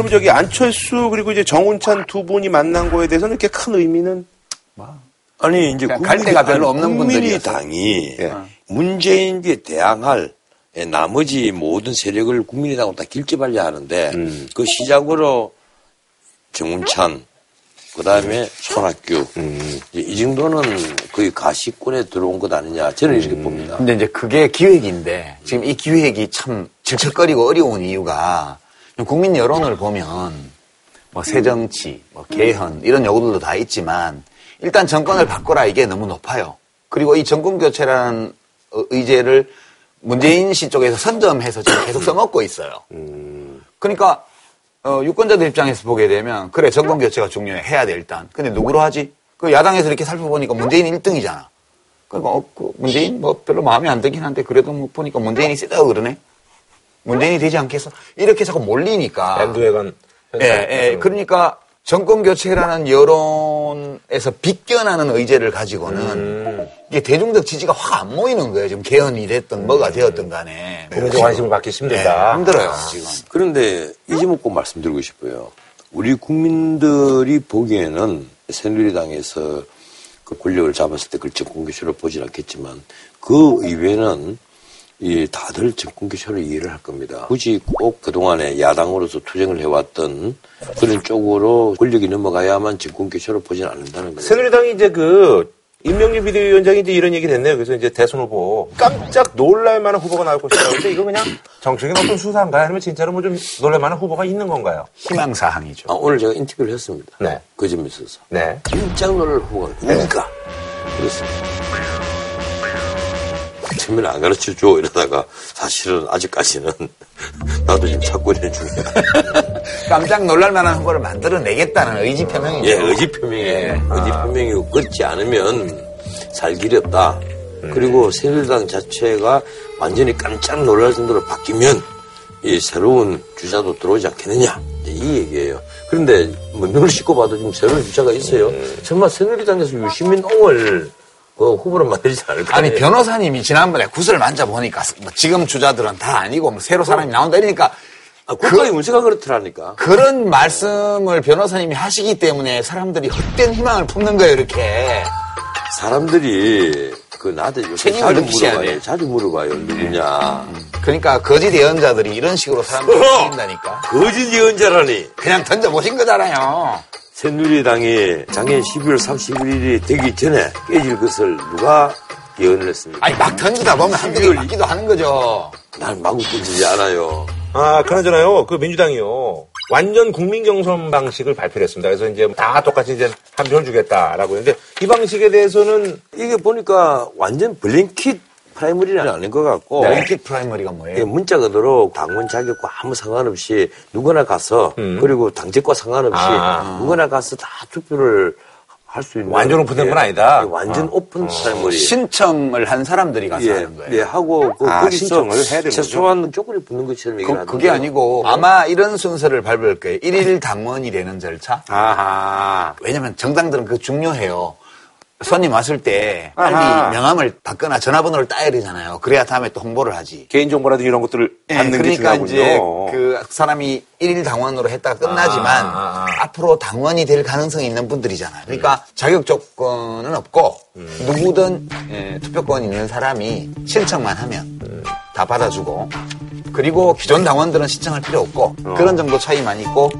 그러면 저기 안철수 그리고 이제 정운찬 두 분이 만난 거에 대해서는 이렇게 큰 의미는
아니 이제
갈 데가 별로 없는
국민의당이
예.
문재인에 대항할 예, 나머지 모든 세력을 국민의당으로 다 길집하려 하는데
음.
그 시작으로 정운찬 그다음에 손학규
음.
이 정도는 거의 가시권에 들어온 것 아니냐 저는 이렇게
음.
봅니다.
근데 이제 그게 기획인데 지금 이 기획이 참 질척거리고 어려운 이유가 국민 여론을 보면 뭐 새정치, 뭐 개헌 이런 요구들도 다 있지만 일단 정권을 바꿔라 이게 너무 높아요. 그리고 이 정권 교체라는 어, 의제를 문재인 씨 쪽에서 선점해서 지금 계속 써먹고 있어요. 그러니까 어, 유권자들 입장에서 보게 되면 그래 정권 교체가 중요해 해야 돼 일단. 근데 누구로 하지? 그 야당에서 이렇게 살펴보니까 문재인 1등이잖아. 그러니까 어, 그 문재인 뭐 별로 마음에 안 들긴 한데 그래도 뭐 보니까 문재인이 세다고 그러네. 문재인이 되지 않겠어? 이렇게 자꾸 몰리니까.
밴드웨건
예, 예. 그러니까 정권 교체라는 여론에서 비껴나는 의제를 가지고는
음.
이게 대중적 지지가 확 안 모이는 거예요. 지금 개헌이 됐든 뭐가 되었든 간에.
국민적 관심을 받기 힘들다.
네, 힘들어요, 지금.
그런데 이점꼭 말씀드리고 싶어요. 우리 국민들이 보기에는 새누리당에서 그 권력을 잡았을 때 그걸 정권 교체로 보진 않겠지만 그 이외에는 이 다들 정권 교체로 이해를 할 겁니다. 굳이 꼭 그동안에 야당으로서 투쟁을 해왔던 그런 쪽으로 권력이 넘어가야만 정권 교체로 보진 않는다는 거예요.
새누리당이 이제 그 임명진 비대위원장이 이제 이런 얘기 됐네요. 그래서 이제 대선 후보 깜짝 놀랄만한 후보가 나올 것이다. 근데 이거 그냥 정책인 어떤 수사인가요? 아니면 진짜로 뭐 좀 놀랄만한 후보가 있는 건가요?
희망 사항이죠.
아, 오늘 제가 인터뷰를 했습니다.
네.
그 점에 있어서.
네.
깜짝 놀랄 후보가 우리가 그렇습니다. 처음에는 안 가르쳐 줘 이러다가 사실은 아직까지는 나도 지금 찾고 있는 중이야.
깜짝 놀랄 만한 후보를 만들어내겠다는 의지 표명이죠.
예, 의지 표명이에요. 의지 표명이고 그렇지 않으면 살 길이 없다. 그리고 새누리당 자체가 완전히 깜짝 놀랄 정도로 바뀌면 이 새로운 주자도 들어오지 않겠느냐 이 얘기예요. 그런데 뭐 눈을 씻고 봐도 지금 새로운 주자가 있어요. 설마 새누리당에서 유시민 옹을 그 후보로 만들지 않을까?
아니 변호사님이 지난번에 구슬 만져보니까 뭐 지금 주자들은 다 아니고 뭐 새로 사람이 나온다 이러니까
아, 국가의 문제가 그렇더라니까.
그런 말씀을 변호사님이 하시기 때문에 사람들이 헛된 희망을 품는 거예요 이렇게
사람들이 그 나한테 요새 자주 물어봐요.
돼.
자주 물어봐요. 누구냐.
그러니까 거짓 예언자들이 이런 식으로 사람들을 죽인다니까
거짓 예언자라니.
그냥 던져보신 거잖아요
새누리당이 작년 12월 31일이 되기 전에 깨질 것을 누가 예언을 했습니까?
아니 막 던지다 보면 한두 개 맞기도 하는 거죠
난 마구 던지지 않아요.
아, 그나저나요, 그 민주당이요. 완전 국민 경선 방식을 발표를 했습니다. 그래서 이제 다 똑같이 이제 한 표를 주겠다라고 했는데 이 방식에 대해서는
이게 보니까 완전 blanket primary는 아닌 것 같고
blanket primary가
이게
뭐예요?
문자 그대로 당원 자격과 아무 상관없이 누구나 가서 그리고 당직과 상관없이
아.
누구나 가서 다 투표를 할 수 있는
완전 오픈된
예,
건 아니다.
예, 완전
어.
open primary
신청을 한 사람들이 가서
예,
하는 거예요
예, 하고 그
아, 신청을 해야 되는 거죠?
최소한 조건이 붙는 것처럼 얘기를
그, 그게 아니고 아마 이런 순서를 밟을 거예요. 일일 당원이 되는 절차.
아하.
왜냐면 정당들은 그거 중요해요. 손님 왔을 때 빨리
아하.
명함을 받거나 전화번호를 따야 되잖아요. 그래야 다음에 또 홍보를 하지.
개인정보라든지 이런 것들을
예,
받는 게
그러니까
중요하군요.
이제 그 사람이 일일 당원으로 했다가 끝나지만
아, 아, 아.
앞으로 당원이 될 가능성이 있는 분들이잖아요. 그러니까 자격 조건은 없고
음.
누구든 예, 투표권 있는 사람이 신청만 하면
음.
다 받아주고 그리고 기존 당원들은 신청할 필요 없고
어.
그런 정도 차이만 있고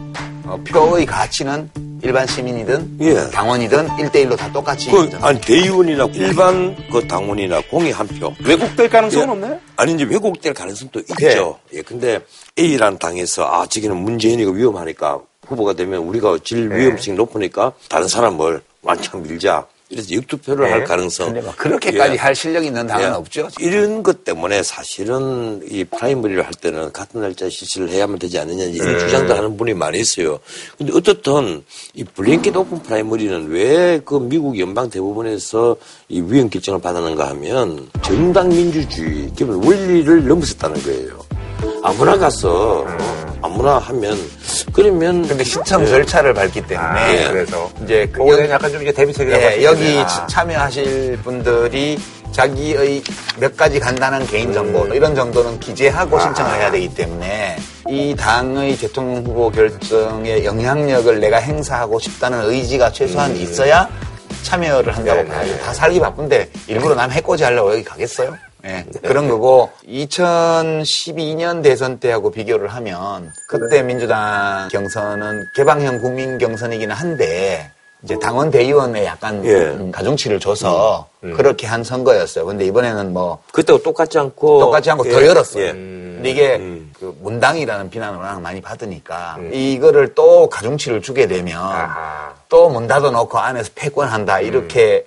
어, 표의 가치는 일반 시민이든
예.
당원이든 1대1로 다 똑같이
그. 아니 대의원이나 일반 그 당원이나 공이 한 표.
왜곡될 가능성은
예.
없나요?
아니 이제 왜곡될 가능성도 있죠. 예. 근데 A라는 당에서 아 저기는 문재인이가 위험하니까 후보가 되면 우리가 질 위험성이 높으니까 다른 사람을 완창 밀자. 이래서 역투표를
네.
할 가능성.
막 그렇게까지
예.
할 실력 있는 당은
예.
없죠.
이런 것 때문에 사실은 이 프라이머리를 할 때는 같은 날짜 실시를 해야만 되지 않느냐 이런 주장도 하는 분이 많이 있어요. 근데 어떻든 이 블링킷 오픈 프라이머리는 왜 그 미국 연방 대부분에서 이 위헌 결정을 받았는가 하면 정당 민주주의 기본 원리를 넘어섰다는 거예요. 아무나 가서 어, 아무나 하면 그러면
근데 신청
예.
절차를 밟기 때문에
아,
예.
그래서.
이제 그
그거에
여-
대한 약간 좀 이제 대비책이라고
예, 여기
아.
참여하실 분들이 자기의 몇 가지 간단한 개인 정보
음.
이런 정도는 기재하고
아.
신청을 해야 되기 때문에 이 당의 대통령 후보 결정에 영향력을 내가 행사하고 싶다는 의지가 최소한 있어야 참여를 한다고
음. 네,
봐요.
네.
다 살기 바쁜데 일부러 남 해코지 하려고 여기 가겠어요? 예, 그런 거고 2012년 대선 때하고 비교를 하면 그때 민주당 경선은 개방형 국민 경선이기는 한데 이제 당원 대의원에 약간
예.
음, 가중치를 줘서 그렇게 한 선거였어요. 근데 이번에는 뭐
그때와 똑같지 않고
똑같지 않고
예.
더 열었어요.
예.
근데 이게
음.
그 문당이라는 비난을 워낙 많이 받으니까 이거를 또 가중치를 주게 되면. 또 문 닫아놓고 안에서 패권한다 이렇게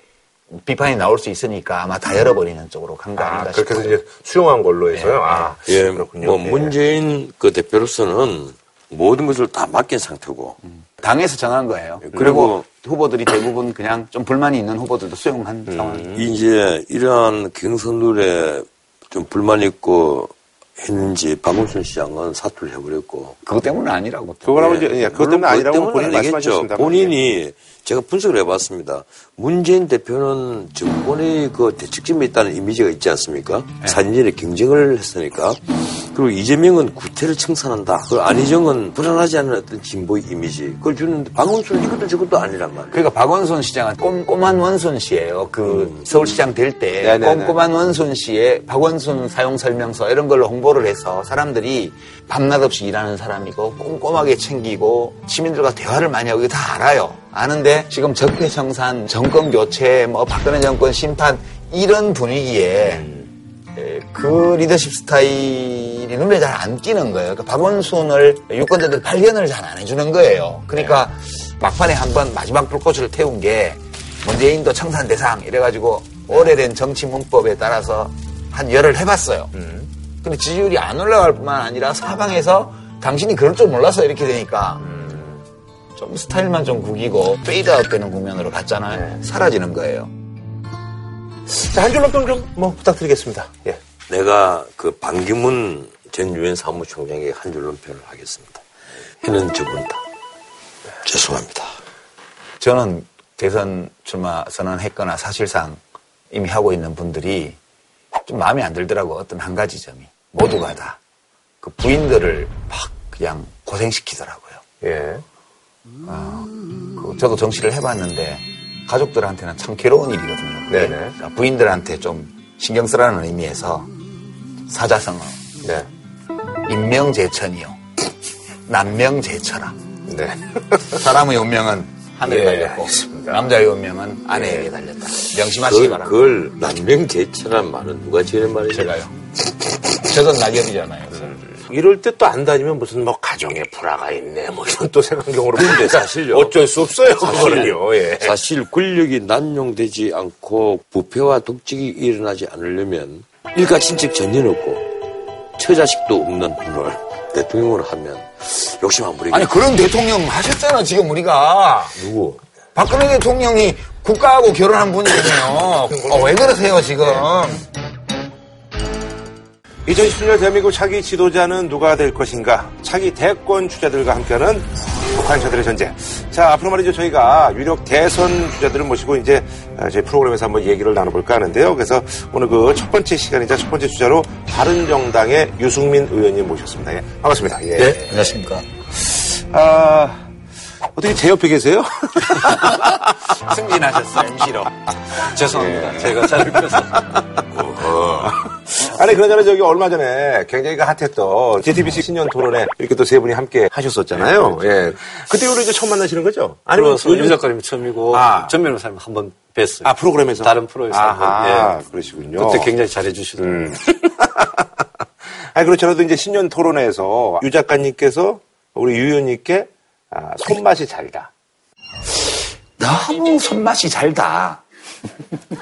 비판이 나올 수 있으니까 아마 다 열어버리는 쪽으로 간 거
아,
아닌가
그렇게
싶어요.
해서 이제 수용한 걸로 해서요. 아,
예,
그렇군요.
뭐
예.
문재인 그 대표로서는 모든 것을 다 맡긴 상태고
당에서 정한 거예요.
그리고-
그리고 후보들이 대부분 그냥 좀 불만이 있는 후보들도 수용한 상황.
이제 이러한 경선 룰에 좀 불만 있고 했는지 박원순 시장은 사퇴를 해버렸고
그것 때문은 아니라고. 또.
그거라고 이제, 예, 그것 때문에 아니라고
아니겠죠.
말씀하셨습니다.
본인이 제가 분석을 해봤습니다. 문재인 대표는 정권의 그 대책점에 있다는 이미지가 있지 않습니까?
네.
4년전에 경쟁을 했으니까. 그리고 이재명은 구태를 청산한다. 그리고 안희정은 불안하지 않은 어떤 진보의 이미지. 그걸 주는데 박원순은 이것도 저것도 아니란 말이에요.
그러니까 박원순 시장은 꼼꼼한 원순 씨예요. 그 서울시장 될때
음. 네네네.
꼼꼼한 원순 씨의 박원순 사용 설명서 이런 걸로 홍보를 해서 사람들이 밤낮 없이 일하는 사람이고 꼼꼼하게 챙기고 시민들과 대화를 많이 하고 이거 다 알아요. 아는데 지금 적폐 청산, 정권 교체, 뭐 박근혜 정권 심판 이런 분위기에
음.
에, 그 리더십 스타일이 눈에 잘 안 띄는 거예요. 그러니까 박원순을 유권자들 발견을 잘 안 해주는 거예요. 그러니까 막판에 한 번 마지막 불꽃을 태운 게 문재인도 청산 대상 이래가지고 오래된 정치 문법에 따라서 한 열을 해봤어요. 근데 지지율이 안 올라갈 뿐만 아니라 사방에서 당신이 그럴 줄 몰랐어 이렇게 되니까 좀 스타일만 좀 구기고 페이드아웃 되는 국면으로 갔잖아요. 사라지는 거예요.
자, 한 줄로 평좀 뭐 부탁드리겠습니다. 예.
내가 그 반기문 전 유엔 사무총장에게 한 줄로 표현을 하겠습니다. 해는 저분다. 죄송합니다.
저는 대선 출마 선언했거나 사실상 이미 하고 있는 분들이 좀 마음에 안 들더라고 어떤 한 가지 점이 모두가 다 그 부인들을 막 그냥 고생시키더라고요.
예.
어, 그 저도 정치를 해봤는데 가족들한테는 참 괴로운 일이거든요.
네네.
그러니까 부인들한테 좀 신경 쓰라는 의미에서 사자성어
네.
인명제천이요 남명제천아
네.
사람의 운명은 하늘에
예,
달렸고 남자의 운명은 아내에게 달렸다. 명심하시기
그걸,
바랍니다.
그걸 난명제천한 말은 누가 지은 말이죠?
제가요. 저도 낙엽이잖아요.
이럴 때 또 안 다니면 무슨 뭐 가정에 불화가 있네 뭐 이런 또 생각경으로
근데 사실요.
어쩔 수 없어요 그거는요 예.
사실 권력이 난용되지 않고 부패와 독직이 일어나지 않으려면 일가 친척 전혀 없고 처자식도 없는 분을 대통령으로 하면 욕심 안 부리게
아니 그런 대통령 하셨잖아 지금 우리가
누구?
박근혜 대통령이 국가하고 결혼한 분이잖아요. 어, 왜 그러세요 지금?
2017년 대한민국 차기 지도자는 누가 될 것인가? 차기 대권 주자들과 함께하는 북한차들의 전쟁. 자, 앞으로 말이죠. 저희가 유력 대선 주자들을 모시고 이제 저희 프로그램에서 한번 얘기를 나눠볼까 하는데요. 그래서 오늘 그 첫 번째 시간이자 첫 번째 주자로 바른 정당의 유승민 의원님 모셨습니다. 예, 반갑습니다. 예.
네, 안녕하십니까.
아, 어떻게 제 옆에 계세요?
승진하셨어요 MC로.
죄송합니다. 제가 잘 펴서.
아니, 그러잖아, 저기 얼마 전에 굉장히 그 핫했던 JTBC 신년 토론에 이렇게 또 세 분이 함께 하셨었잖아요. 예. 그때 우리 이제 처음 만나시는 거죠? 아니면 요즘-
유 작가님 처음이고
아.
전 변호사님 한번 뵀어요.
아, 프로그램에서?
다른 프로에서
아하,
한 번. 예.
그러시군요.
그때 굉장히 잘해주시더라고요.
음. 아니, 그렇더라도 이제 신년 토론에서 유 작가님께서 우리 유 의원님께 아, 손맛이 잘다.
너무 손맛이 잘다.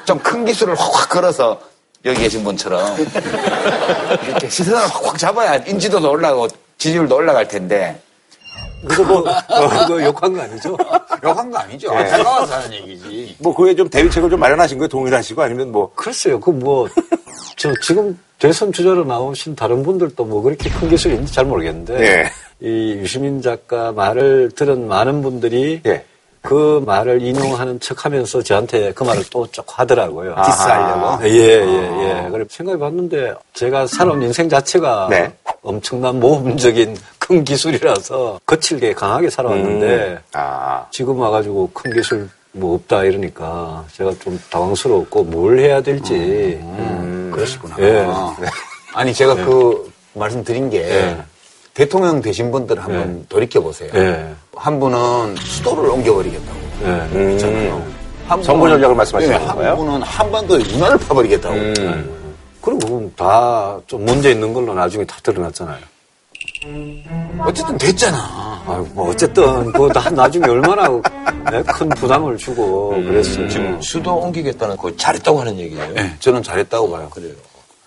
좀 큰 기술을 확확 걸어서 여기 계신 분처럼 이렇게 시선을 확확 잡아야 인지도도 올라가고 지지율도 올라갈 텐데
그거 뭐, 어, 그거 욕한 거 아니죠?
욕한 거 아니죠.
네.
제가 와서 하는 얘기지.
뭐, 그에 좀 대비책을 좀 마련하신 거예요? 동일하시고 아니면 뭐.
글쎄요. 그 뭐, 저 지금 대선 주자로 나오신 다른 분들도 뭐 그렇게 큰 기술이 있는지 잘 모르겠는데.
예.
이 유시민 작가 말을 들은 많은 분들이
예.
그 말을 인용하는 척 하면서 저한테 그 말을 또 쭉 하더라고요.
아하.
디스하려고?
예, 예, 예. 그래 생각해 봤는데 제가 살아온 인생 자체가
네.
엄청난 모험적인 큰 기술이라서 거칠게 강하게 살아왔는데
음. 아.
지금 와가지고 큰 기술 뭐 없다 이러니까 제가 좀 당황스러웠고 뭘 해야 될지. 음.
그러시구나.
예.
아니 제가 그 말씀드린 게
예.
대통령 되신 분들 한번 돌이켜 보세요.
예.
한 분은 수도를 옮겨버리겠다고.
예.
음.
한 분은-
전략을 말씀하시는
예,
건가요?
한 분은 한반도에 문화를 파버리겠다고.
음.
그리고 다 좀 문제 있는 걸로 나중에 다 드러났잖아요.
어쨌든 됐잖아.
아유, 뭐 어쨌든 그 나- 나중에 얼마나 네, 큰 부담을 주고
음.
그랬어요.
지금 수도 옮기겠다는 거 잘했다고 하는 얘기예요.
네, 저는 잘했다고 봐요.
그래요.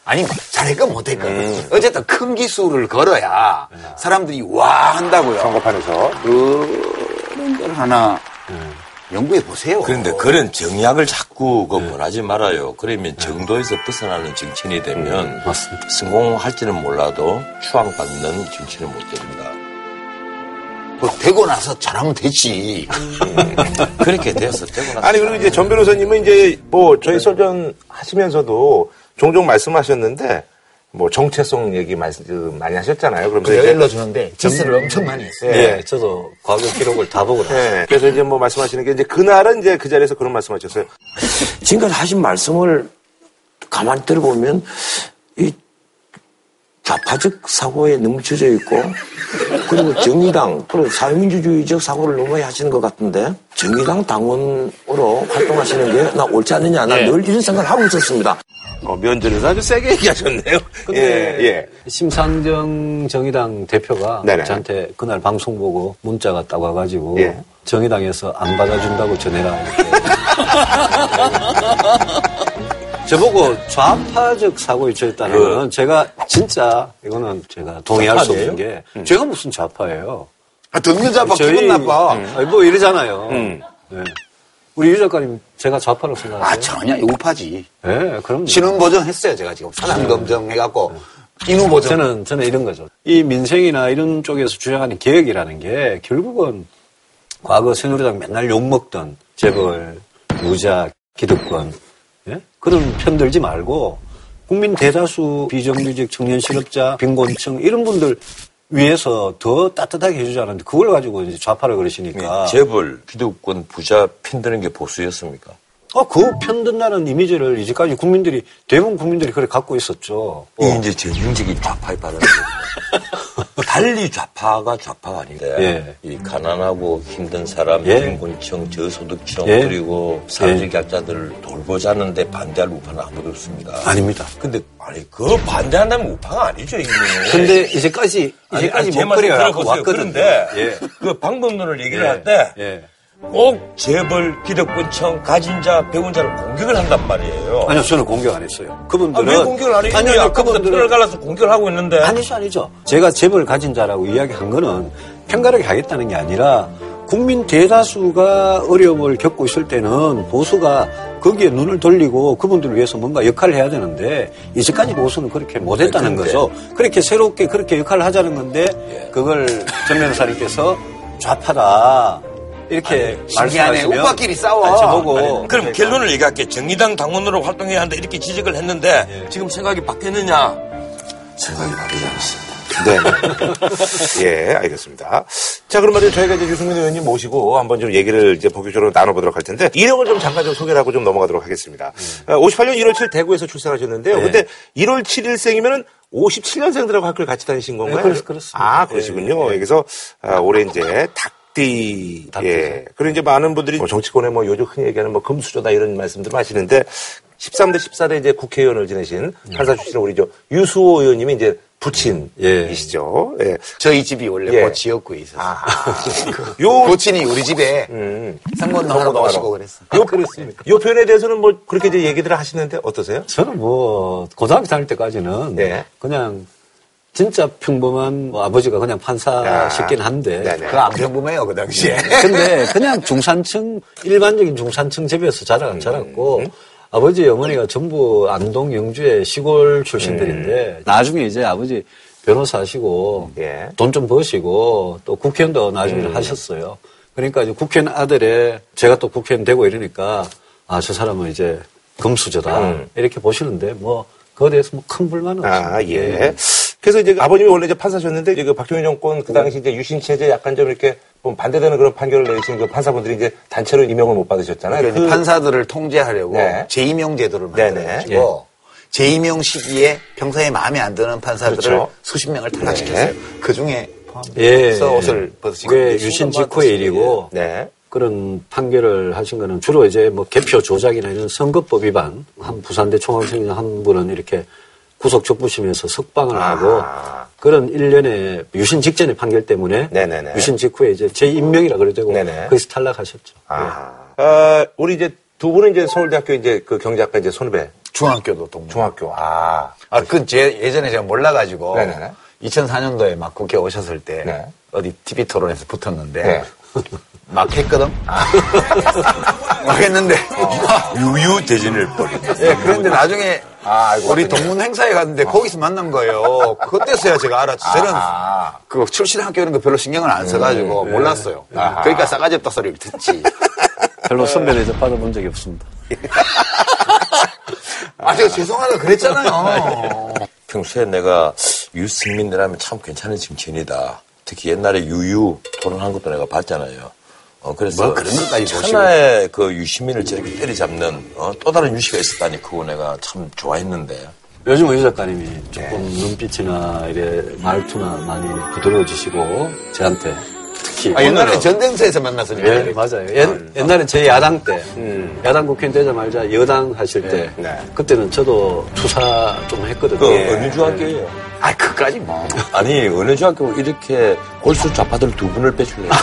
아니 잘했건 못했건
음.
어쨌든 큰 기술을 걸어야 사람들이 와 한다고요.
선거판에서.
그런 걸 하나 연구해 보세요.
그런데 그런 정약을 자꾸 그 권하지 말아요. 그러면 정도에서 벗어나는 정치인이 되면
맞습니다.
성공할지는 몰라도 추앙받는 정치는 못 됩니다.
뭐 되고 나서 잘하면 되지.
그렇게 되어서 되고 나서
아니, 그리고 이제 전 변호사님은 이제 뭐 저희 설전 하시면서도 종종 말씀하셨는데 뭐 정체성 얘기 말씀 그 많이 하셨잖아요. 그러면서
그래요
이제
일러주는데 디스를 엄청 많이 했어요.
예, 저도 과거 기록을 다 보고 나왔어요.
네. 그래서 이제 뭐 말씀하시는 게 이제 그날은 이제 그 자리에서 그런 말씀하셨어요.
지금까지 하신 말씀을 가만히 들어보면 이 좌파적 사고에 너무 젖어 있고 그리고 정의당 그리고 사회민주주의적 사고를 너무 많이 하시는 것 같은데 정의당 당원으로 활동하시는 게 나 옳지 않느냐 나늘 이런 생각을 하고 있었습니다.
어, 면전에서 아주 세게 얘기하셨네요.
근데
예, 예.
심상정 정의당 대표가
네네.
저한테 그날 방송 보고 문자가 딱 와가지고
예.
정의당에서 안 받아준다고 전해라. 저보고 좌파적 사고에 처했다는
그
거는 제가 진짜 이거는 제가 동의할 수 없는 게
음.
제가 무슨 좌파예요.
아, 듣는 자봐 기분 나빠.
아니, 뭐 이러잖아요.
음.
네. 우리 유 작가님 제가 좌파라고 생각하세요?
아, 전혀 우파지.
네, 그럼
신원 보정 했어요, 제가 지금. 사람 검증해갖고. 인후 보정.
저는, 저는 이런 거죠. 이 민생이나 이런 쪽에서 주장하는 개혁이라는 게 결국은 과거 새누리당 맨날 욕 먹던 재벌, 무자, 기득권, 예? 그런 편 들지 말고 국민 대다수 비정규직 청년 실업자, 빈곤층 이런 분들 위해서 더 따뜻하게 해주지 않았는데 그걸 가지고 이제 좌파를 그러시니까.
재벌, 기득권, 부자 편드는 게 보수였습니까?
어, 그 편든다는 이미지를 이제까지 국민들이, 대부분 국민들이 그래 갖고 있었죠.
이게 이제 전형적인 좌파의 발언이거든요. 달리 좌파가 좌파가 아닌데
예.
이 가난하고 힘든 사람,
예.
빈곤층, 저소득층
예.
그리고 사회적 약자들을 돌보지 않는데 반대할 우파는 아무도 없습니다.
아닙니다.
근데 아니 그거 반대한다면 우파가 아니죠 이게.
근데 이제까지, 이제까지
들어보세요.
왔거든요.
그런데
예.
그 방법론을 얘기를
예.
할때 꼭
예.
재벌, 기득권층, 가진 자, 배운 자를 공격을 한단 말이에요.
아니요, 저는 공격 안 했어요.
아,
그분들은.
왜 공격을 안 해요?
아니요,
아니,
아니요,
아까부터 털을 갈라서 공격을 하고 있는데.
아니죠, 아니죠. 제가 재벌 가진 자라고 이야기한 거는 편가르게 하겠다는 게 아니라 국민 대다수가 어려움을 겪고 있을 때는 보수가 거기에 눈을 돌리고 그분들을 위해서 뭔가 역할을 해야 되는데 이제까지 보수는 그렇게 못했다는
근데.
거죠. 그렇게 새롭게 그렇게 역할을 하자는 건데 그걸 전 변호사님께서 좌파다 이렇게. 말씀하시면
오빠끼리 싸워.
아니, 저보고
그럼 결론을 얘기할게. 정의당 당원으로 활동해야 한다 이렇게 지적을 했는데
예.
지금 생각이 바뀌었느냐? 생각이 바뀌지 않았습니다.
네. 예, 알겠습니다. 자, 그럼 말이죠. 저희가 이제 유승민 의원님 모시고 한번 좀 얘기를 이제 본격적으로 나눠보도록 할 텐데, 이력을 좀 잠깐 좀 소개를 하고 좀 넘어가도록 하겠습니다. 어, 58년 1월 7일 대구에서 출생하셨는데요.
네.
근데 1월 7일생이면은 57년생들하고 학교를 같이 다니신 건가요?
네, 그렇- 그렇습니다.
아, 그러시군요. 여기서 아, 올해 이제 닭 띠.
닭띠.
예. 그리고 이제 많은 분들이 뭐 정치권에 뭐 요즘 흔히 얘기하는 뭐 금수저다 이런 말씀들 하시는데 13대 14대 이제 국회의원을 지내신 판사 출신의 우리 저 유수호 의원님이 이제 부친이시죠. 예.
저희 집이 원래
예.
그 지역구에 있었어요.
아. 요,
부친이 우리 집에
음.
상권도 하러 오시고 그랬어.
요, 요 표현에 대해서는 뭐 그렇게 이제 얘기들을 하시는데 어떠세요?
저는 뭐 고등학교 다닐 때까지는
네.
그냥 진짜 평범한 뭐 아버지가 그냥
야.
판사시긴 한데.
그거 안 평범해요, 그 당시에.
근데 그냥 중산층 일반적인 중산층 집에서 자라, 자랐고 아버지 어머니가 전부 안동 영주의 시골 출신들인데 나중에 이제 아버지 변호사 하시고
예.
돈좀 버시고 또 국회의원도 나중에 하셨어요. 그러니까 이제 국회의원 아들에 제가 또 국회의원 되고 이러니까 아 저 사람은 이제 금수저다
음.
이렇게 보시는데 뭐 그거에 대해서 뭐 큰 불만은 없습니다.
아, 예. 그래서 이제 아버님이 원래 이제 판사셨는데 이제 그 박정희 정권 그 당시 이제 유신 체제 약간 좀 이렇게 좀 반대되는 그런 판결을 내리신 그 판사분들이 이제 단체로 임명을 못 받으셨잖아요.
그러니까
그-
판사들을 통제하려고
네.
재임용 제도를. 만들어가지고 재임용 시기에 평소에 마음에 안 드는 판사들을
그렇죠.
수십 명을 탈락시켰어요.
네.
그 중에
예.
포함해서 옷을 벗으신
그게
건데
유신 직후의. 일이고
네.
그런 판결을 하신 거는 주로 이제 뭐 개표 조작이나 이런 선거법 위반 한 부산대 총학생이 한 분은 이렇게 구속 적부심에서 석방을
아.
하고 그런 일련의 유신 직전의 판결 때문에
네네네.
유신 직후에 이제 재임명이라 그래도 되고. 거기서 탈락하셨죠.
아. 어, 우리 이제 두 분은 이제 서울대학교 이제 그 경제학과 이제 선후배
중학교도 동문.
중학교. 아.
아, 그, 제, 예전에 제가 몰라가지고.
네네네.
2004년도에 막 국회 오셨을 때.
네.
어디 TV 토론에서 붙었는데.
네.
막 했거든? 막 했는데.
유유 대진을 벌인.
예, 그런데 나중에.
아,
우리. 동문 행사에 갔는데 거기서 만난 거예요. 그때서야 제가 알았지. 저는
아.
그 출신 학교 이런 거 별로 신경을 안 써가지고 몰랐어요.
아하.
그러니까 싸가지 없다 소리를 듣지.
별로 선배를 이제 받아본 적이 없습니다.
아, 제가 죄송하다 그랬잖아요.
평소에 내가 유승민이라면 참 괜찮은 정치인이다. 특히 옛날에 유유 토론한 것도 내가 봤잖아요. 어, 그래서
뭐 그런 것까지.
천하의 그 유시민을 저렇게 때리잡는 어, 또 다른 유시가 있었다니 그거 내가 참 좋아했는데.
요즘 의 작가님이 조금 눈빛이나 이래 말투나 많이 부드러워지시고 저한테 특히
아, 옛날에 전쟁터에서 만났으니까.
예, 맞아요. 옛, 옛날에 제 야당 때, 야당 국회의원 되자마자 여당 하실 때,
네.
그때는 저도 투사 좀 했거든요.
그
예.
어느 중학교예요?
아, 그까지 뭐.
아니 어느 중학교 이렇게 골수 좌파들 두 분을 빼줄래요?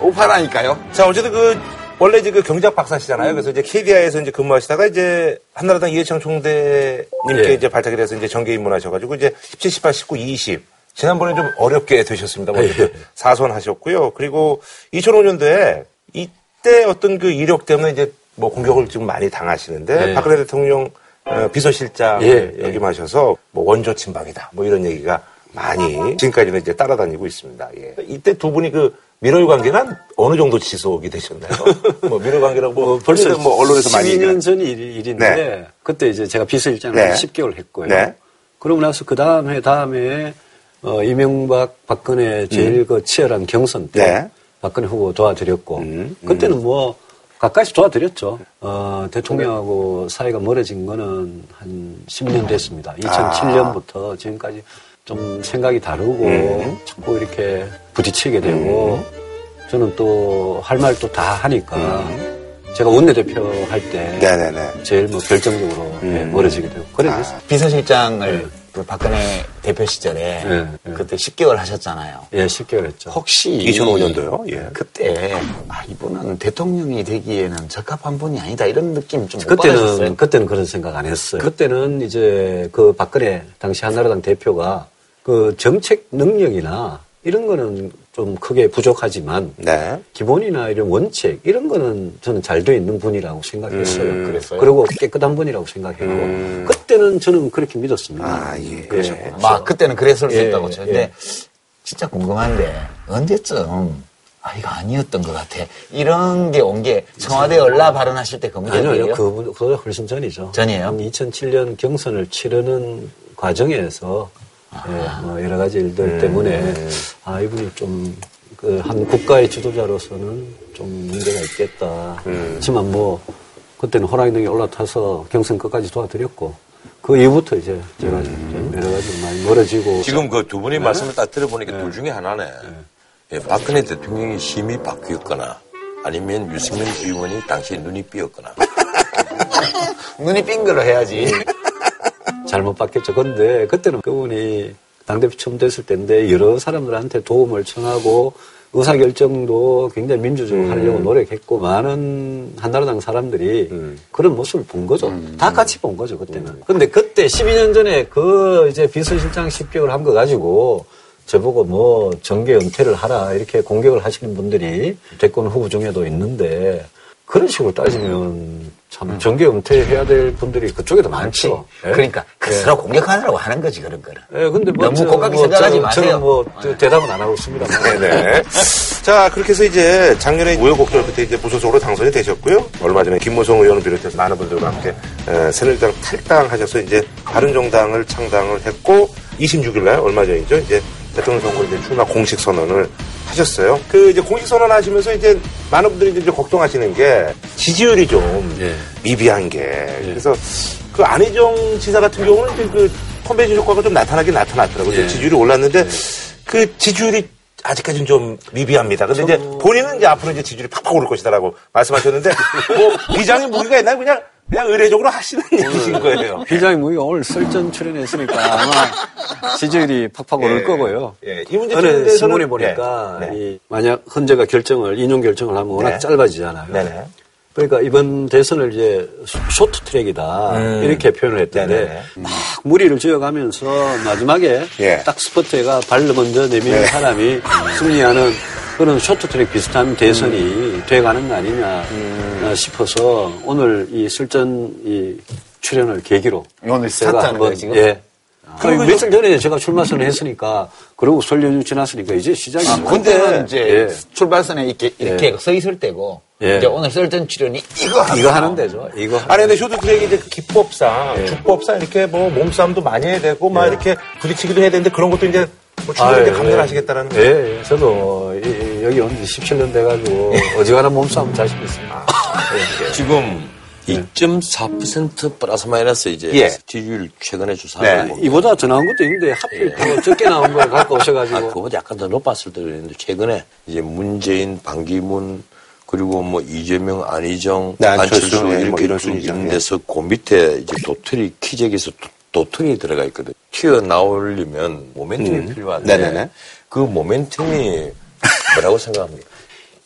오파라니까요.
자, 어쨌든 그, 원래 이제 그 경제학 박사시잖아요. 그래서 이제 KDI에서 이제 근무하시다가 이제 한나라당 이해창 총대님께
예.
이제 발탁이 돼서 이제 정계 입문하셔가지고 이제 17, 18, 19, 20. 지난번에 좀 어렵게 되셨습니다. 뭐
예.
사선하셨고요. 그리고 2005년도에 이때 어떤 그 이력 때문에 이제 뭐 공격을 좀 많이 당하시는데
예.
박근혜 대통령 어, 비서실장
예, 예.
역임하셔서 뭐 원조 침박이다 뭐 이런 얘기가 많이 지금까지는 이제 따라다니고 있습니다. 예. 이때 두 분이 그 민원 관계는 어느 정도 지속이 되셨나요? 뭐 민원 관계라고
뭐뭐 벌써
뭐 언론에서 많이
12년
얘기를
전 일, 일인데
네.
그때 이제 제가 비서실장을
네.
한 10개월 했고요.
네.
그러고 나서 그 다음에 다음에 어, 이명박 박근혜 제일 그 치열한 경선 때
음. 네.
박근혜 후보 도와드렸고
음,
그때는 뭐 가까이서 도와드렸죠. 어, 대통령하고 사이가 멀어진 거는 한 10년 됐습니다. 2007년부터 지금까지 좀 생각이 다르고
음.
자꾸 이렇게 부딪히게 되고 저는 또 할 말 또 다 하니까 제가 원내대표 할때
음. 네네네.
제일 뭐 결정적으로 예, 멀어지게 되고 그래 됐어요.
아, 비서실장을 그 박근혜 대표 시절에
네, 네.
그때 10개월 하셨잖아요.
예, 10개월 했죠.
혹시
2005년도요? 예.
그때 아 이분은 대통령이 되기에는 적합한 분이 아니다 이런 느낌 좀못
그때는
받으셨어요?
그때는 그런 생각 안 했어요. 그때는 이제 그 박근혜 당시 한나라당 대표가 그 정책 능력이나 이런 거는 좀 크게 부족하지만
네.
기본이나 이런 원칙 이런 거는 저는 잘 돼 있는 분이라고 생각했어요.
음,
그랬어요?
리고 깨끗한 분이라고 생각했고
음.
그때는 저는 그렇게 믿었습니다.
아, 예.
그러셨고.
막 그때는 그랬을 수
예,
있다고 쳐. 근데
예.
진짜 궁금한데 언제쯤 아 이거 아니었던 것 같아. 이런 게 온게 청와대 연락 발언하실 때그
아니요? 그분, 그보다 훨씬 전이죠.
전이에요?
한 2007년 경선을 치르는 과정에서 예, 뭐 여러 가지 일들
음.
때문에 아 이분이 좀 그 한 국가의 지도자로서는 좀 문제가 있겠다.
음.
하지만 뭐 그때는 호랑이 등에 올라타서 경선 끝까지 도와드렸고 그 이후부터 이제 제가
음.
좀 여러 가지 많이 멀어지고
지금 그 두 분의 말씀을 딱 들어보니까 둘 중에 하나네. 예, 박근혜 대통령이 심히 바뀌었거나 아니면 유승민 의원이 당시에 눈이 삐었거나.
눈이 삔 걸로 해야지.
잘못 받겠죠. 근데 그때는 그분이 당대표 처음 됐을 때인데 여러 사람들한테 도움을 청하고 의사결정도 굉장히 민주적으로 하려고 노력했고 많은 한나라당 사람들이 그런 모습을 본 거죠. 다 같이 본 거죠, 그때는. 근데 그때 12년 전에 그 이제 비서실장 10개월 한거 가지고 저보고 뭐 정계 은퇴를 하라 이렇게 공격을 하시는 분들이 대권 후보 중에도 있는데 그런 식으로 따지면 참 정계 은퇴해야 될 분들이 그쪽에도 많죠. 예?
그러니까 그
예.
서로 공격하느라고 하는 거지 그런 거는.
예, 근데 뭐
너무
저,
곱게
뭐
생각하지
저는-
마세요.
저는 뭐 저 대답은 안 하고 있습니다만.
네네. 자, 그렇게 해서 이제 작년에 우여곡절 끝에 이제 무소속으로 당선이 되셨고요. 얼마 전에 김무성 의원을 비롯해서 많은 분들과 함께 에, 새누리당 탈당하셔서 이제 바른정당을 창당을 했고 26일 날 얼마 전이죠. 이제 대통령 선거 이제 출마 공식 선언을 하셨어요. 그 이제 공식 선언 하시면서 이제 많은 분들이 이제 좀 걱정하시는 게 지지율이 좀
예.
미비한 게 그래서 그 안희정 지사 같은 경우는 이제 그 컨벤션 효과가 좀 나타나긴 나타났더라고요.
예.
지지율이 올랐는데 그 지지율이 아직까지는 좀 미비합니다. 근데 이제 본인은 이제 앞으로 이제 지지율이 팍팍 오를 것이다라고 말씀하셨는데 뭐 비장의 무기가 있나요? 그냥 그냥 의례적으로 하시는 얘기신 거예요.
비장의 무기가 오늘 썰전 출연했으니까 아마 지지율이 팍팍 오를
예.
거고요.
예, 이 문제 대해서는-
신문에 보니까
예. 네.
이 만약 헌재가 결정을 인용 결정을 하면 워낙
네.
짧아지잖아요.
네네.
그러니까 이번 대선을 이제 쇼트 트랙이다
음.
이렇게 표현을 했던데. 막 무리를 지어가면서 마지막에
예.
딱 스케이트 발로 먼저 내미는
네.
사람이 승리하는 그런 쇼트 트랙 비슷한 대선이
음.
돼가는 거 아니냐 어, 싶어서 오늘 이 설전 이 출연을 계기로
오늘
제가 한번
거예요, 지금?
예.
그리고
아니, 며칠 전에 제가 출마 선언했으니까 그리고 설 연휴 지났으니까 이제 시작이죠.
아, 그때는 이제
예.
출발선에 이렇게, 이렇게
예.
서 있을 때고
예.
이제 오늘 썰전 출연이 이거
이거 하는 데죠. 이거
아니 근데 쇼트트랙이 이제 그 기법상
예.
주법상 이렇게 뭐 몸싸움도 많이 해야 되고 막 이렇게 부딪히기도 해야 되는데 그런 것도 이제 뭐 충분히 이제
아유,
감당하시겠다라는
예, 예. 저도 이- 이- 여기 온 지 17년 돼가지고 어지간한 몸싸움 자신 있습니다.
지금 2.4% 플러스 마이너스 이제
예.
지지율 최근에 주사한
네.
이보다 더 나온 것도 있는데 하필 더 적게 나온 걸 갖고
아,
오셔가지고
그거보다 약간 더 높았을 때도 있는데 최근에 이제 문재인, 반기문 그리고 뭐 이재명, 안희정,
네, 안철수,
안철수
네, 뭐
이렇게
이런
쭉
순이죠.
있는 데서 그 밑에 이제 도토리 키재기에서 도- 도토리 들어가 있거든. 튀어나오려면 모멘텀이 필요한데
네네네.
그 모멘텀이 뭐라고 생각합니까?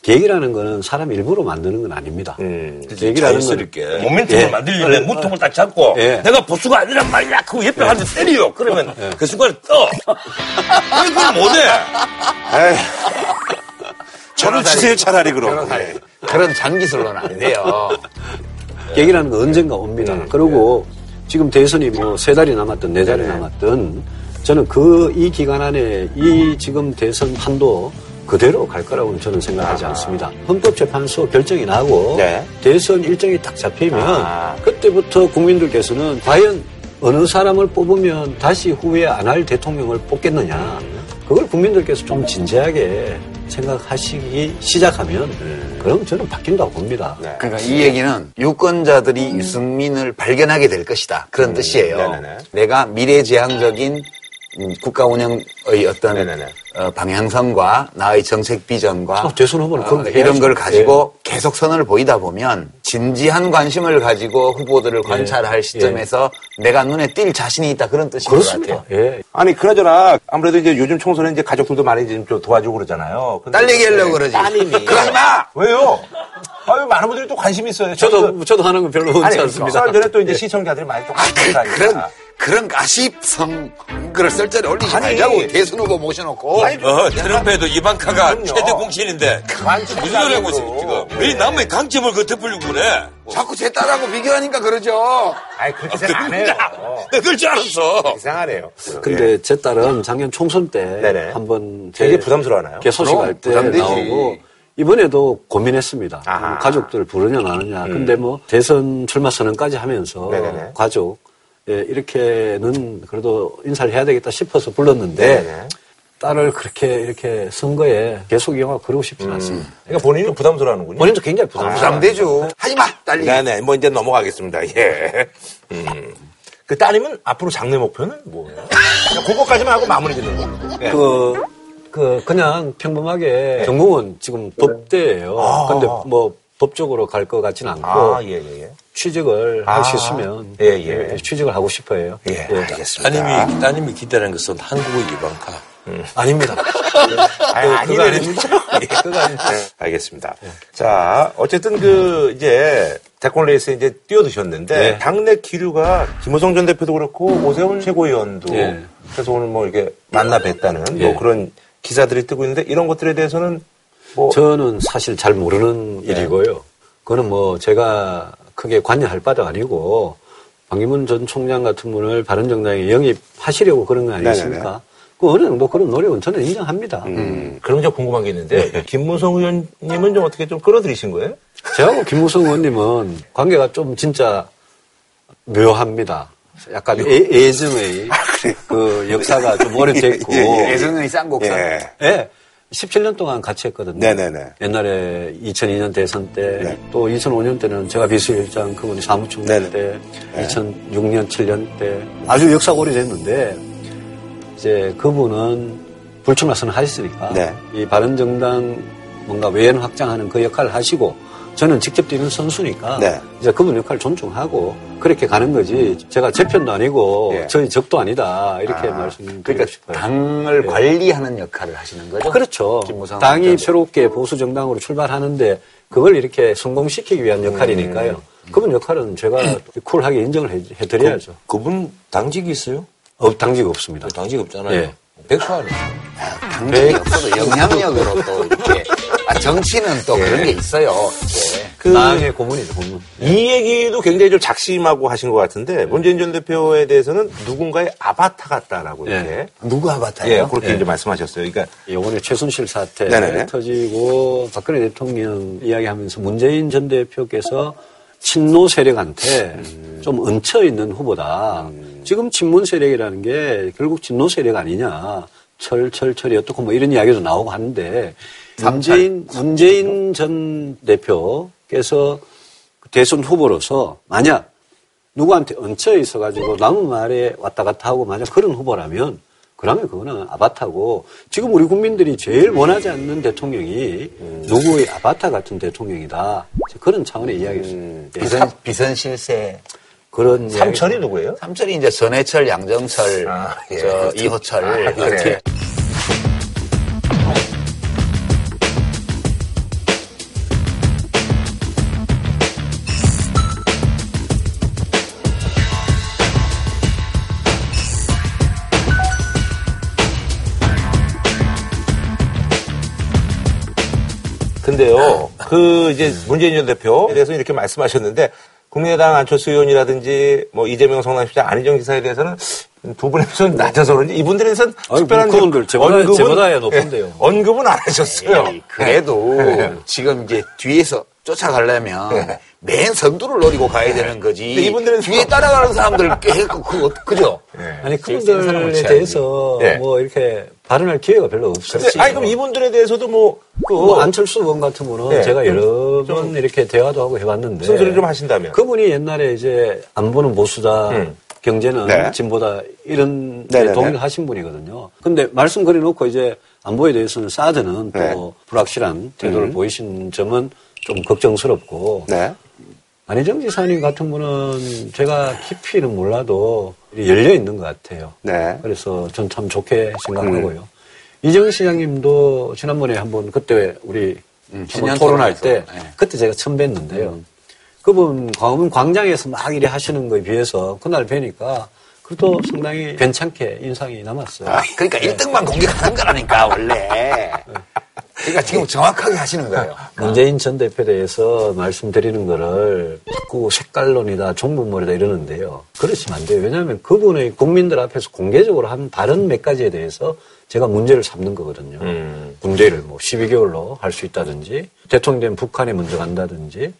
계획이라는 거는 사람 일부러 만드는 건 아닙니다.
음.
계획이라는 건
자연스럽게 모멘텀을
예.
만들려면 무통을 딱 잡고
예.
내가 보수가 아니란 말이야 그거 옆에 한대 때려 그러면 그 순간에 떠 그걸 못해.
저를 치세요 차라리 그럼. 예.
그런 장기술로는 안 돼요.
계획이라는 건 언젠가 옵니다.
음,
그리고 지금 대선이 뭐 세 달이 남았든 네 달이 남았든 저는 그 이 기간 안에 이 지금 대선 판도 그대로 갈 거라고는 저는 생각하지 않습니다. 헌법재판소 결정이 나고
네.
대선 일정이 딱 잡히면
아.
그때부터 국민들께서는 과연 어느 사람을 뽑으면 다시 후회 안 할 대통령을 뽑겠느냐. 그걸 국민들께서 좀 진지하게 생각하시기 시작하면 그럼 저는 바뀐다고 봅니다.
네.
그러니까 이 얘기는 유권자들이 유승민을 발견하게 될 것이다. 그런 뜻이에요.
네네네.
내가 미래지향적인 음, 국가 운영의 어떤
네네네.
어, 방향성과 나의 정책 비전과
어, 거
이런. 걸 가지고 계속 선을 보이다 보면 진지한 관심을 가지고 후보들을 관찰할 시점에서 내가 눈에 띌 자신이 있다 그런 뜻인 것
그렇습니다.
같아요.
예.
아니 그나저나 아무래도 이제 요즘 총선에 이제 가족들도 많이 좀 도와주고 그러잖아요.
딸 얘기하려고
네,
그러지.
따님이
그러지 마!
왜요? 아유 많은 분들이 또 관심 있어요.
저도 저도 하는 건 별로
아니
원치 않습니다.
썰 전에 또 이제 시청자들이 많이 또 관심 있다니까.
그런 그런 가십성 글을 썰전에 올리지
아니.
말자고 대선 후보 모셔놓고
아니,
어 트럼프에도 이방카가
그럼요.
최대 공신인데
관심
무슨 소리 하고 있어. 지금 왜 남의 강점을 그 덮으려고 그래
자꾸 제 딸하고 비교하니까 그러죠.
아니 그렇게 생각 안 해요.
그럴 줄 알았어
이상하네요.
근데 제 딸은 작년 총선 때
네네.
한번
되게 부담스러워하나요?
개소식할 때
부담되지.
나오고 이번에도 고민했습니다.
아하.
가족들 부르냐 마느냐. 근데 뭐 대선 출마 선언까지 하면서
네네네.
가족 예, 이렇게는 그래도 인사를 해야 되겠다 싶어서 불렀는데
네네.
딸을 그렇게 이렇게 선거에 계속 이용하고 그러고 싶지는 않습니다.
그러니까 본인은 부담스러워하는군요.
본인도 굉장히 부담스러워.
부담되죠. 하지 마, 딸리.
네네. 뭐 이제 넘어가겠습니다. 예. 음. 그 따님은 앞으로 장래 목표는 뭐예요? 그거까지만 하고 마무리 짓는 거. 예.
그, 그, 그냥 평범하게 전공은 지금 법대예요
아.
근데 뭐 법적으로 갈 것 같지는 않고
아, 예, 예, 예.
취직을
아.
할수 있으면
예, 예.
취직을 하고 싶어요.
예, 알겠습니다.
따님이 따님이 기다리는 것은 한국의 이방카
아닙니다.
아니,
그거. 아닙니다. 그거 아닙니다.
네, 알겠습니다. 자, 어쨌든 그, 이제, 대권 레이스에 이제 뛰어드셨는데,
네.
당내 기류가 김호성 전 대표도 그렇고, 오세훈 최고위원도,
예.
그래서 오늘 뭐 이렇게 만나 뵀다는
예.
뭐 그런 기사들이 뜨고 있는데, 이런 것들에 대해서는 뭐,
저는 사실 잘 모르는
네.
일이고요. 그거는 뭐 제가 크게 관여할 바도 아니고 방기문 전 총장 같은 분을 바른정당에 영입하시려고 그런 거 아니겠습니까? 그 어느 정도 그런 노력은 저는 인정합니다.
음, 그럼 저 궁금한 게 있는데, 김무성 의원님은 좀 어떻게 좀 끌어들이신 거예요?
저하고 김무성 의원님은 관계가 좀 진짜 묘합니다. 약간 애, 애정의 그 역사가 좀 오래됐고.
예전의 쌍곡선.
예.
예. 17년 동안 같이 했거든요.
네네네.
옛날에 2002년 대선 때,
네.
또 2005년 때는 제가 비서실장, 그분이 사무총장
네네.
때,
네.
2006년, 7년 때, 아주 역사가 오래됐는데, 이제 그분은 불출마 선언하셨으니까,
네.
이 바른정당 뭔가 외연 확장하는 그 역할을 하시고, 저는 직접 뛰는 선수니까,
네.
이제 그분 역할을 존중하고, 그렇게 가는 거지, 제가 제 편도 아니고,
예.
저희 적도 아니다, 이렇게
아,
말씀드리고
그러니까
싶어요.
당을
예.
관리하는 역할을 하시는 거죠.
그렇죠. 당이
전
새롭게 보수 정당으로 출발하는데 그걸 이렇게 성공시키기 위한 역할이니까요. 그분 역할은 제가 쿨하게 인정을 해, 해드려야죠.
그 분 당직이 있어요?
어, 당직 없습니다.
당직 없잖아요
예.
백수 아니에요
당직이 없어도 영향력으로 또. 아, 정치는 또 그런 게 있어요. 예.
그,
당의 고문이죠, 고문.
이 얘기도 굉장히 좀 작심하고 하신 것 같은데, 문재인 전 대표에 대해서는 누군가의 아바타 같다라고
예.
이렇게.
누구 아바타예요?
예, 그렇게
예.
이제 말씀하셨어요. 그러니까,
이번에 최순실 사태
네네네.
터지고 박근혜 대통령 이야기하면서 문재인 전 대표께서 친노 세력한테 좀 얹혀 있는 후보다. 지금 친문 세력이라는 게 결국 친노 세력 아니냐. 철철철이 어떻고 뭐 이런 이야기도 나오고 하는데 문재인 문재인 전 대표께서 대선 후보로서 만약 누구한테 얹혀 있어가지고 남은 말에 왔다 갔다 하고 만약 그런 후보라면 그러면 그거는 아바타고 지금 우리 국민들이 제일 원하지 않는 대통령이 누구의 아바타 같은 대통령이다. 그런 차원의 이야기였습니다. 예.
비선, 비선 실세.
그런
삼철이 누구예요?
삼철이 이제 전해철, 양정철,
아, 예,
저. 이호철
아, 그래. 그런데요, 그 이제 문재인 전 대표에 대해서 이렇게 말씀하셨는데 국민의당 안철수 의원이라든지 뭐 이재명 성남시장 안희정 지사에 대해서는 두 분의 표는 낮아서 그런지 이분들에선 특별한
그분들 제보다, 제보다야 높은데요.
예, 언급은 안 하셨어요.
에이, 그래도 지금 이제 뒤에서 쫓아가려면 맨 선두를 노리고 가야 되는 거지.
이분들은
뒤에 따라가는 사람들 꽤 그, 그죠?
아니
제일 센 사람을
그분들에. 대해서
예.
뭐 이렇게 발언할 기회가 별로 없었어요.
아니 그럼 이분들에 대해서도 뭐, 그
뭐 안철수 의원 같은 분은
네.
제가 여러 좀번 이렇게 대화도 하고 해봤는데
순서를 좀 하신다면.
그분이 옛날에 이제 안보는 보수다,
음.
경제는
네.
진보다 이런. 동의를 하신 분이거든요. 근데 말씀 그려놓고 이제 안보에 대해서는 사드는 또
네.
불확실한 태도를
음.
보이신 점은 좀 걱정스럽고
네.
안희정 지사님 같은 분은 제가 깊이는 몰라도 열려 있는 것 같아요.
네.
그래서 전 참 좋게 생각하고요. 이정 시장님도 지난번에 한번 그때 우리
신년
토론할 때
네.
그때 제가 처음 뵀는데요. 그분 광화문 광장에서 막 이래 하시는 거에 비해서 그날 뵈니까 그래도 상당히 괜찮게 인상이 남았어요.
아, 그러니까 1등만 공격하는 거라니까, 원래. 그러니까 지금 정확하게 하시는 거예요.
문재인 전 대표에 대해서 말씀드리는 거를 자꾸 색깔론이다, 종북몰이다 이러는데요. 그러시면 안 돼요. 왜냐하면 그분의 국민들 앞에서 공개적으로 한 발언 몇 가지에 대해서 제가 문제를 삼는 거거든요.
음.
군대를 뭐 12개월로 할 수 있다든지 대통령 되면 북한에 먼저 간다든지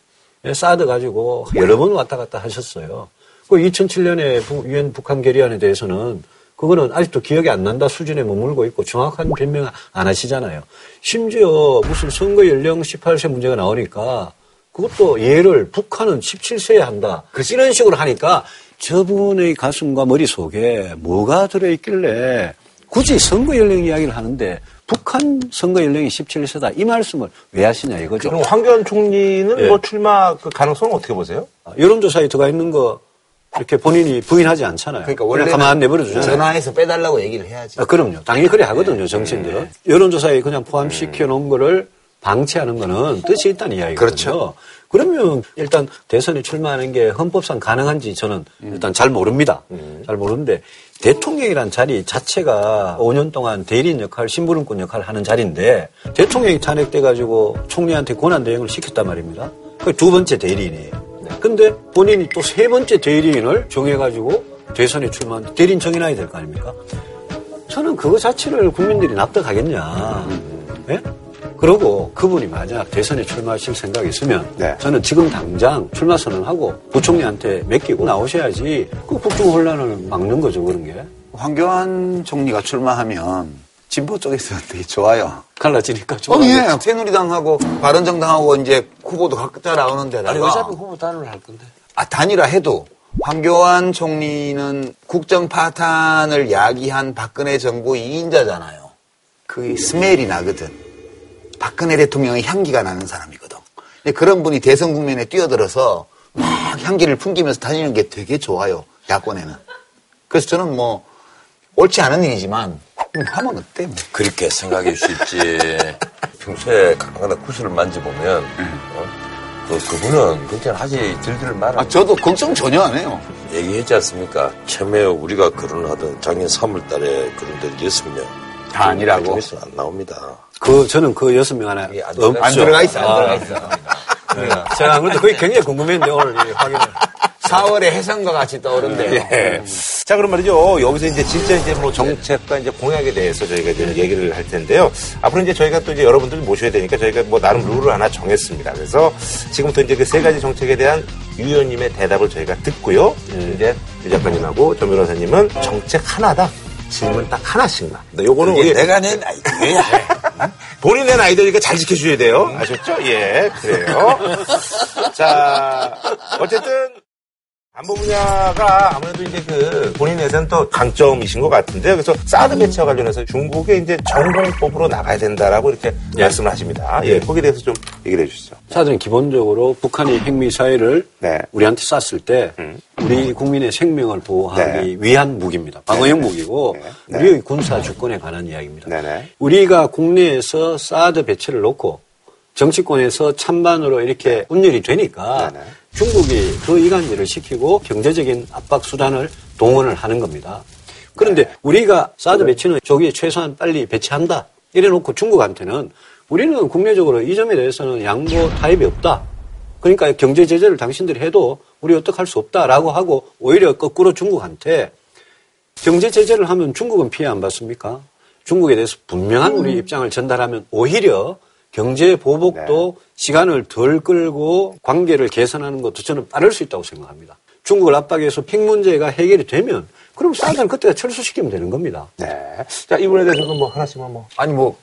예, 사드 가지고 여러 번 왔다 갔다 하셨어요. 그 2007년에 유엔 북한 결의안에 대해서는 그거는 아직도 기억이 안 난다 수준에 머물고 있고 정확한 변명 안 하시잖아요. 심지어 무슨 선거 연령 18세 문제가 나오니까 그것도 예를 북한은 17세에 한다. 이런 식으로 하니까 저분의 가슴과 머릿속에 뭐가 들어있길래 굳이 선거 연령 이야기를 하는데 북한 선거 연령이 17세다 이 말씀을 왜 하시냐 이거죠.
그럼 황교안 총리는
예.
뭐 출마 그 가능성은 어떻게 보세요?
여론조사에 들어가 있는 거 이렇게 본인이 부인하지 않잖아요.
그러니까 원래
가만 내버려 주잖아요.
전화해서 빼달라고 얘기를 해야지.
아, 그럼요. 당연히 그래 하거든요, 정치인들은. 여론조사에 그냥 포함시켜 놓은 거를 방치하는 거는 뜻이 있다는 이야기거든요.
그렇죠.
그러면 일단 대선에 출마하는 게 헌법상 가능한지 저는 일단 잘 모릅니다. 잘 모르는데 대통령이란 자리 자체가 5년 동안 대리인 역할, 심부름꾼 역할을 하는 자리인데 대통령이 탄핵돼 가지고 총리한테 권한 대행을 시켰단 말입니다. 그 두 번째 대리인이에요. 근데 본인이 또 세 번째 대리인을 정해가지고 대선에 출마한 대리인 정해놔야 될 거 아닙니까? 저는 그거 자체를 국민들이 납득하겠냐. 예? 그러고 그분이 만약 대선에 출마하실 생각이 있으면
네.
저는 지금 당장 출마 선언하고 부총리한테 맡기고 나오셔야지 그 국정 혼란을 막는 거죠 그런 게
황교안 총리가 출마하면 진보 쪽에서 되게 좋아요.
갈라지니까
어,
좋아요.
예. 새누리당하고 바른정당하고 이제 후보도 각자 나오는 데다가
아니 어차피 후보 단일을 할 건데.
아, 단일화 해도 황교안 총리는 국정 파탄을 야기한 박근혜 정부 2인자잖아요. 그 스멜이 나거든. 박근혜 대통령의 향기가 나는 사람이거든. 그런 분이 대선 국면에 뛰어들어서 막 향기를 풍기면서 다니는 게 되게 좋아요. 야권에는. 그래서 저는 뭐 옳지 않은 일이지만 음, 하면 어때? 뭐.
그렇게 생각할 수 있지. 평소에 가끔가다 구슬을 만져보면, 어? 그, 그분은 걱정하지 들들 말아.
아, 저도 걱정 전혀 안 해요.
얘기했지 않습니까? 처음에 우리가 결혼하던 작년 3월 달에 그런데 여섯 명.
다 아니라고?
안 나옵니다.
그 저는 그 여섯 명 안에
예, 안
들어가 있어, 안
아,
들어가 있어.
네. 제가 그런데 그게 굉장히 궁금했는데 오늘 이 확인을
4월에 해성과 같이 떠오른대요.
예. 자, 그럼 말이죠. 여기서 이제 진짜 이제 뭐 정책과 이제 공약에 대해서 저희가 이제 얘기를 할 텐데요. 앞으로 이제 저희가 또 이제 여러분들 모셔야 되니까 저희가 뭐 나름 룰을 하나 정했습니다. 그래서 지금부터 이제 그 세 가지 정책에 대한 유 의원님의 대답을 저희가 듣고요. 이제 유 작가님하고 전 변호사님은 정책 하나다. 질문 딱 하나씩만. 요거는 우리
내가 낸 아이디어야.
본인의 나이들이니까 잘 지켜줘야 돼요. 아셨죠? 예, 그래요. 자, 어쨌든. 안보 분야가 아무래도 이제 그 본인에서는 또 강점이신 것 같은데요. 그래서 사드 배치와 관련해서 중국의 이제 전공법으로 나가야 된다라고 이렇게 말씀을 하십니다. 예, 거기에 대해서 좀 얘기를 해주시죠.
사실은 기본적으로 북한이 핵미사일을
네.
우리한테 쐈을 때
음.
우리 국민의 생명을 보호하기
네.
위한 무기입니다. 방어용 무기고
네. 네.
우리의 군사 주권에 관한 이야기입니다. 우리가 국내에서 사드 배치를 놓고 정치권에서 찬반으로 이렇게 분열이 되니까. 중국이 그 이간질을 시키고 경제적인 압박 수단을 동원을 하는 겁니다. 그런데 우리가 사드 배치는 저기에 최소한 빨리 배치한다. 이래 놓고 중국한테는 우리는 국내적으로 이 점에 대해서는 양보 타입이 없다. 그러니까 경제 제재를 당신들이 해도 우리 어떡할 수 없다라고 하고 오히려 거꾸로 중국한테 경제 제재를 하면 중국은 피해 안 받습니까? 중국에 대해서 분명한 우리 입장을 전달하면 오히려 경제 보복도 시간을 덜 끌고 관계를 개선하는 것도 저는 빠를 수 있다고 생각합니다. 중국을 압박해서 핵 문제가 해결이 되면 그럼 사드는 그때가 철수시키면 되는 겁니다.
네. 자, 이분에 대해서는 뭐 하나씩만 뭐.
아니 뭐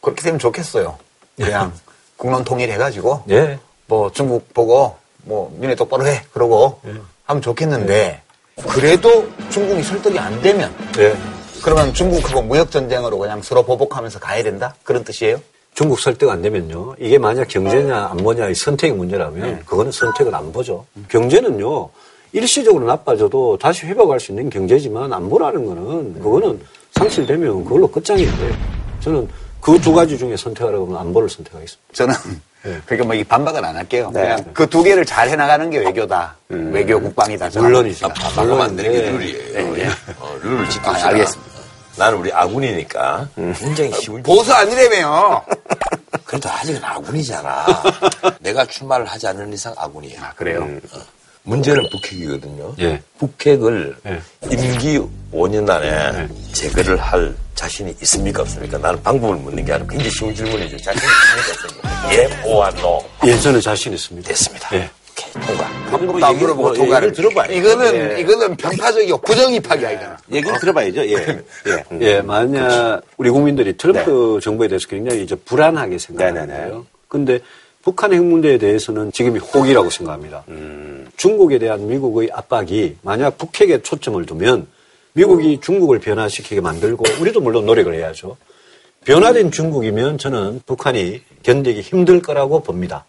그렇게 되면 좋겠어요. 그냥 국론 통일해가지고
예.
뭐 중국 보고 뭐 니네 똑바로 해 그러고 하면 좋겠는데 그래도 중국이 설득이 안 되면
예.
그러면 중국하고 무역 전쟁으로 그냥 서로 보복하면서 가야 된다 그런 뜻이에요?
중국 설득 안 되면요. 이게 만약 경제냐 안보냐의 선택의 문제라면 그거는 선택을 안 보죠. 경제는요. 일시적으로 나빠져도 다시 회복할 수 있는 경제지만 안보라는 거는 그거는 상실되면 그걸로 끝장인데 저는 그 두 가지 중에 선택하라고 하면 안보를 선택하겠습니다.
저는 그러니까 뭐 이 반박은 안 할게요. 그냥 그 두 개를 잘 해나가는 게 외교다. 외교 국방이다.
물론이죠.
아, 반박하면 안 되는 게
네.
룰이에요. 어, 룰을 지킵시다.
아, 알겠습니다.
나는 우리 아군이니까 굉장히 쉬운
보수 아니라며요.
그래도 아직은 아군이잖아. 내가 출마를 하지 않는 이상 아군이야.
아, 그래요?
문제는 북핵이거든요.
예.
북핵을
예.
임기 5년 안에 제거를 할 자신이 있습니까 없습니까? 나는 방법을 묻는 게 아니라 굉장히 쉬운 질문이죠. 자신이 있습니까 없습니까? 예, 오와 노.
예, 저는 자신 있습니다.
됐습니다.
예.
오케이, 통과.
방법도 안 물어보고
뭐,
통과를.
얘기를 들어봐요.
이거는,
예.
이거는 편파적이고 부정입하기 아니잖아.
얘기를 들어봐야죠. 예. 예. 음.
예, 만약 우리 국민들이 트럼프 정부에 대해서 굉장히 이제 불안하게 생각하는데요.
네네네.
근데 북한 핵 문제에 대해서는 지금이 혹이라고 생각합니다. 중국에 대한 미국의 압박이 만약 북핵에 초점을 두면 미국이 중국을 변화시키게 만들고 우리도 물론 노력을 해야죠. 변화된 중국이면 저는 북한이 견디기 힘들 거라고 봅니다.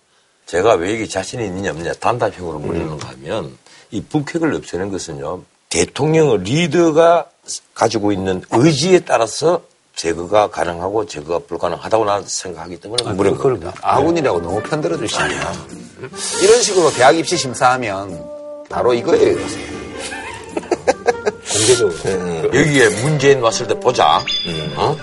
제가 왜 이게 자신이 있느냐 없느냐 단답형으로 물어는가 하면 이 북핵을 없애는 것은요 대통령의 리더가 가지고 있는 의지에 따라서 제거가 가능하고 제거가 불가능하다고 나는 생각하기 때문에
아,
물은 겁니다.
아군이라고 너무 편들어 주시네요. 이런 식으로 대학 입시 심사하면 바로 이거예요. 요새.
공개적으로.
음, 여기에 문재인 왔을 때 보자. 어?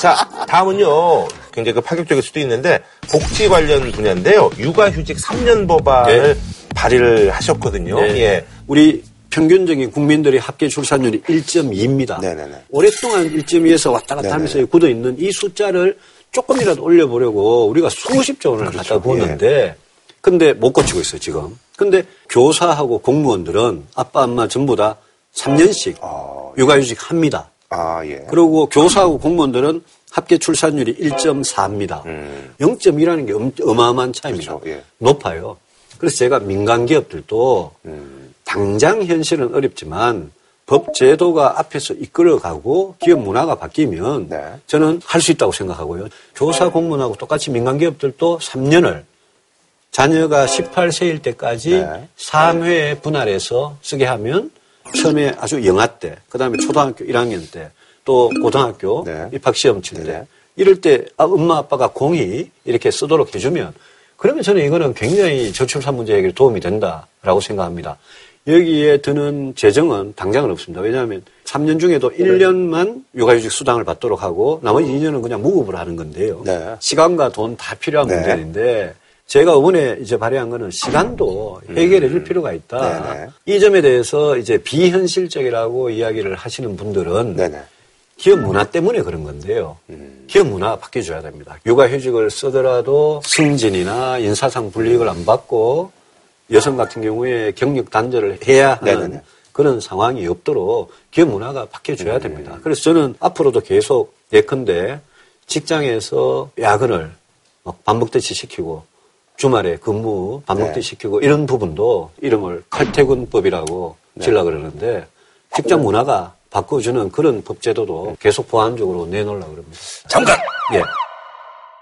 자, 다음은요. 굉장히 그 파격적일 수도 있는데 복지 관련 분야인데요. 육아휴직 3년 법안을 발의를 하셨거든요.
네.
예.
우리 평균적인 국민들의 합계 출산율이 1.2입니다.
네네네.
오랫동안 1.2에서 왔다 갔다 하면서 굳어 있는 이 숫자를 조금이라도 올려보려고 우리가 수십 조 원을 갖다 부었는데 근데 못 고치고 있어요, 지금. 근데 교사하고 공무원들은 아빠, 엄마 전부 다 3년씩 육아휴직 합니다.
아, 예.
그리고 교사하고 공무원들은 합계 출산율이 1.4입니다. 0.2라는 게 엄- 어마어마한 차이입니다.
음. 그렇죠, 예.
높아요. 그래서 제가 민간 기업들도
음.
당장 현실은 어렵지만 법 제도가 앞에서 이끌어가고 기업 문화가 바뀌면
네.
저는 할 수 있다고 생각하고요. 교사 공무원하고 똑같이 민간 기업들도 3년을 자녀가 18세일 때까지
네.
3회 분할해서 쓰게 하면 처음에 아주 영아 때, 그 다음에 초등학교 1학년 때, 또 고등학교
네.
입학시험 칠 때,
네.
이럴 때 아, 엄마 아빠가 공이 이렇게 쓰도록 해주면 그러면 저는 이거는 굉장히 저출산 문제 해결에 도움이 된다라고 생각합니다. 여기에 드는 재정은 당장은 없습니다. 왜냐하면 3년 중에도 1년만 육아휴직 수당을 받도록 하고 나머지 2년은 그냥 무급으로 하는 건데요.
네.
시간과 돈 다 필요한
네.
문제인데 제가 이번에 이제 발의한 거는 시간도 해결해 줄 필요가 있다.
음. 네네.
이 점에 대해서 이제 비현실적이라고 이야기를 하시는 분들은. 기업 문화 때문에 그런 건데요. 기업 문화 바뀌어줘야 됩니다. 육아휴직을 쓰더라도 승진이나 인사상 불이익을 안 받고 여성 같은 경우에 경력 단절을 해야 하는
네네네.
그런 상황이 없도록 기업 문화가 바뀌어줘야 됩니다. 그래서 저는 앞으로도 계속 예컨대 직장에서 야근을 막 반복대치 시키고 주말에 근무 반복대치 시키고 이런 부분도 이름을 칼퇴근법이라고 질라 그러는데 직장 문화가 바꿔주는 그런 법제도도 계속 보완적으로 내놓으려고 그럽니다.
잠깐!
예.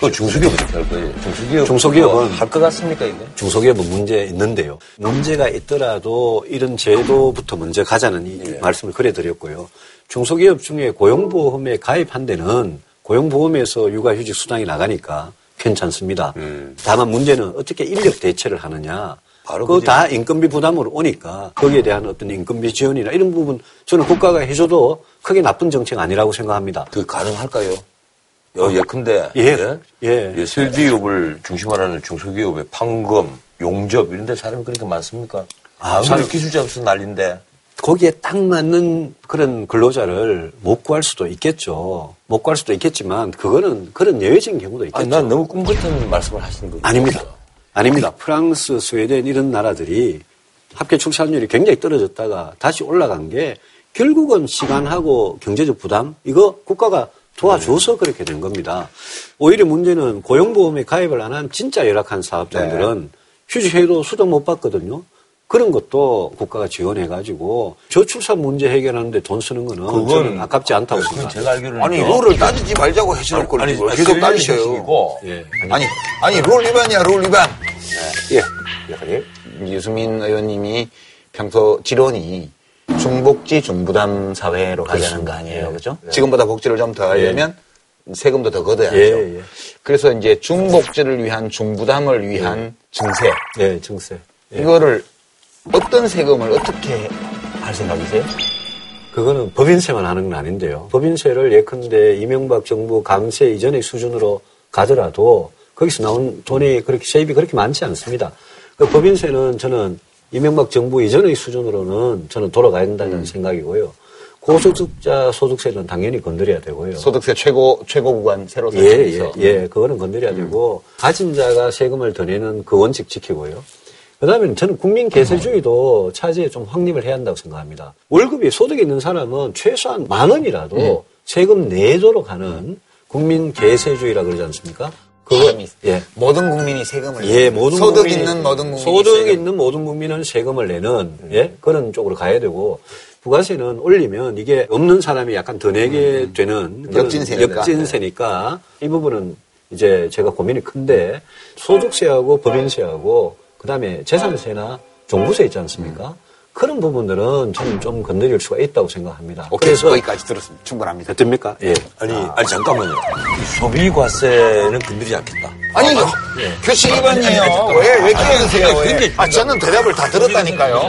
또 중소기업 어떻게 할 거예요? 중소기업.
중소기업은
할 것 같습니까, 이게?
중소기업은 문제 있는데요. 문제가 있더라도 이런 제도부터 먼저 가자는 이
예.
말씀을 그래 드렸고요. 중소기업 중에 고용보험에 가입한 데는 고용보험에서 육아휴직 수당이 나가니까 괜찮습니다. 다만 문제는 어떻게 인력 대체를 하느냐. 그거 그다 인건비 부담으로 오니까 거기에 대한 어떤 인건비 지원이나 이런 부분 저는 국가가 해줘도 크게 나쁜 정책 아니라고 생각합니다.
그 가능할까요? 어, 예컨대
예. 예.
예, 설비업을 중심으로 하는 중소기업의 판검, 용접 이런 데 사람이 그렇게 많습니까?
아,
사람 기술자 없어 난린데.
거기에 딱 맞는 그런 근로자를 못 구할 수도 있겠죠. 못 구할 수도 있겠지만 그거는 그런 예외적인 경우도 있겠죠.
아니, 난 너무 꿈 같은 말씀을 하시는 거예요.
아닙니다. 아닙니다. 프랑스, 스웨덴 이런 나라들이 합계 출산율이 굉장히 떨어졌다가 다시 올라간 게 결국은 시간하고 경제적 부담 이거 국가가 도와줘서 그렇게 된 겁니다. 오히려 문제는 고용보험에 가입을 안 한 진짜 열악한 사업자들은 휴직해도 수당 못 받거든요. 그런 것도 국가가 지원해가지고 저출산 문제 해결하는데 돈 쓰는 거는
그건-
저는 아깝지 않다고
그건
생각합니다.
제가 알기로는.
아니 룰을 따지지 말자고 하시는 걸
아니, 아니,
계속 따지셔요.
예.
아니 아니 룰 위반이야 룰 위반.
예. 예관님.
유수민 의원님이 평소 지론이 중복지 중부담 사회로 가자는 거 아니에요, 그죠? 지금보다 복지를 좀 더 하려면 세금도 더 걷어야죠.
예, 예.
그래서 이제 중복지를 위한 중부담을 위한 증세
예, 증세. 예.
이거를 어떤 세금을 어떻게 할 생각이세요?
그거는 법인세만 하는 건 아닌데요. 법인세를 예컨대 이명박 정부 강세 이전의 수준으로 가더라도 거기서 나온 돈이 그렇게 세입이 그렇게 많지 않습니다. 그 법인세는 저는 이명박 정부 이전의 수준으로는 저는 돌아가야 된다는 생각이고요. 고소득자 소득세는 당연히 건드려야 되고요.
소득세 최고 최고 구간 새로
예, 예,
설정해서
예. 그거는 건드려야 되고, 가진 자가 세금을 더 내는 그 원칙 지키고요. 그 다음에 저는 국민 개세주의도 차제에 좀 확립을 해야 한다고 생각합니다. 월급이 소득이 있는 사람은 최소한 만 원이라도 세금 내도록 하는 국민 개세주의라 그러지 않습니까? 그거, 예.
모든 국민이 세금을
예,
내는
모든
소득
국민이-
있는 모든 국민이
소득
세금.
있는 모든 국민은 세금을 내는 예 그런 쪽으로 가야 되고 부가세는 올리면 이게 없는 사람이 약간 더 내게 되는 그런
음, 역진세니까.
역진세니까 이 부분은 이제 제가 고민이 큰데 소득세하고 법인세하고 그 다음에 재산세나 종부세 있지 않습니까? 그런 부분들은 저는 좀 건드릴 수가 있다고 생각합니다.
오케이, 거기까지 들었습니다. 충분합니다.
됩니까? 예.
아니, 아니, 잠깐만요. 소비과세는 건드리지 않겠다.
아니, 규칙 위반이에요. 왜, 왜 끼어드세요? 왜? 아, 저는 대답을 다 들었다니까요.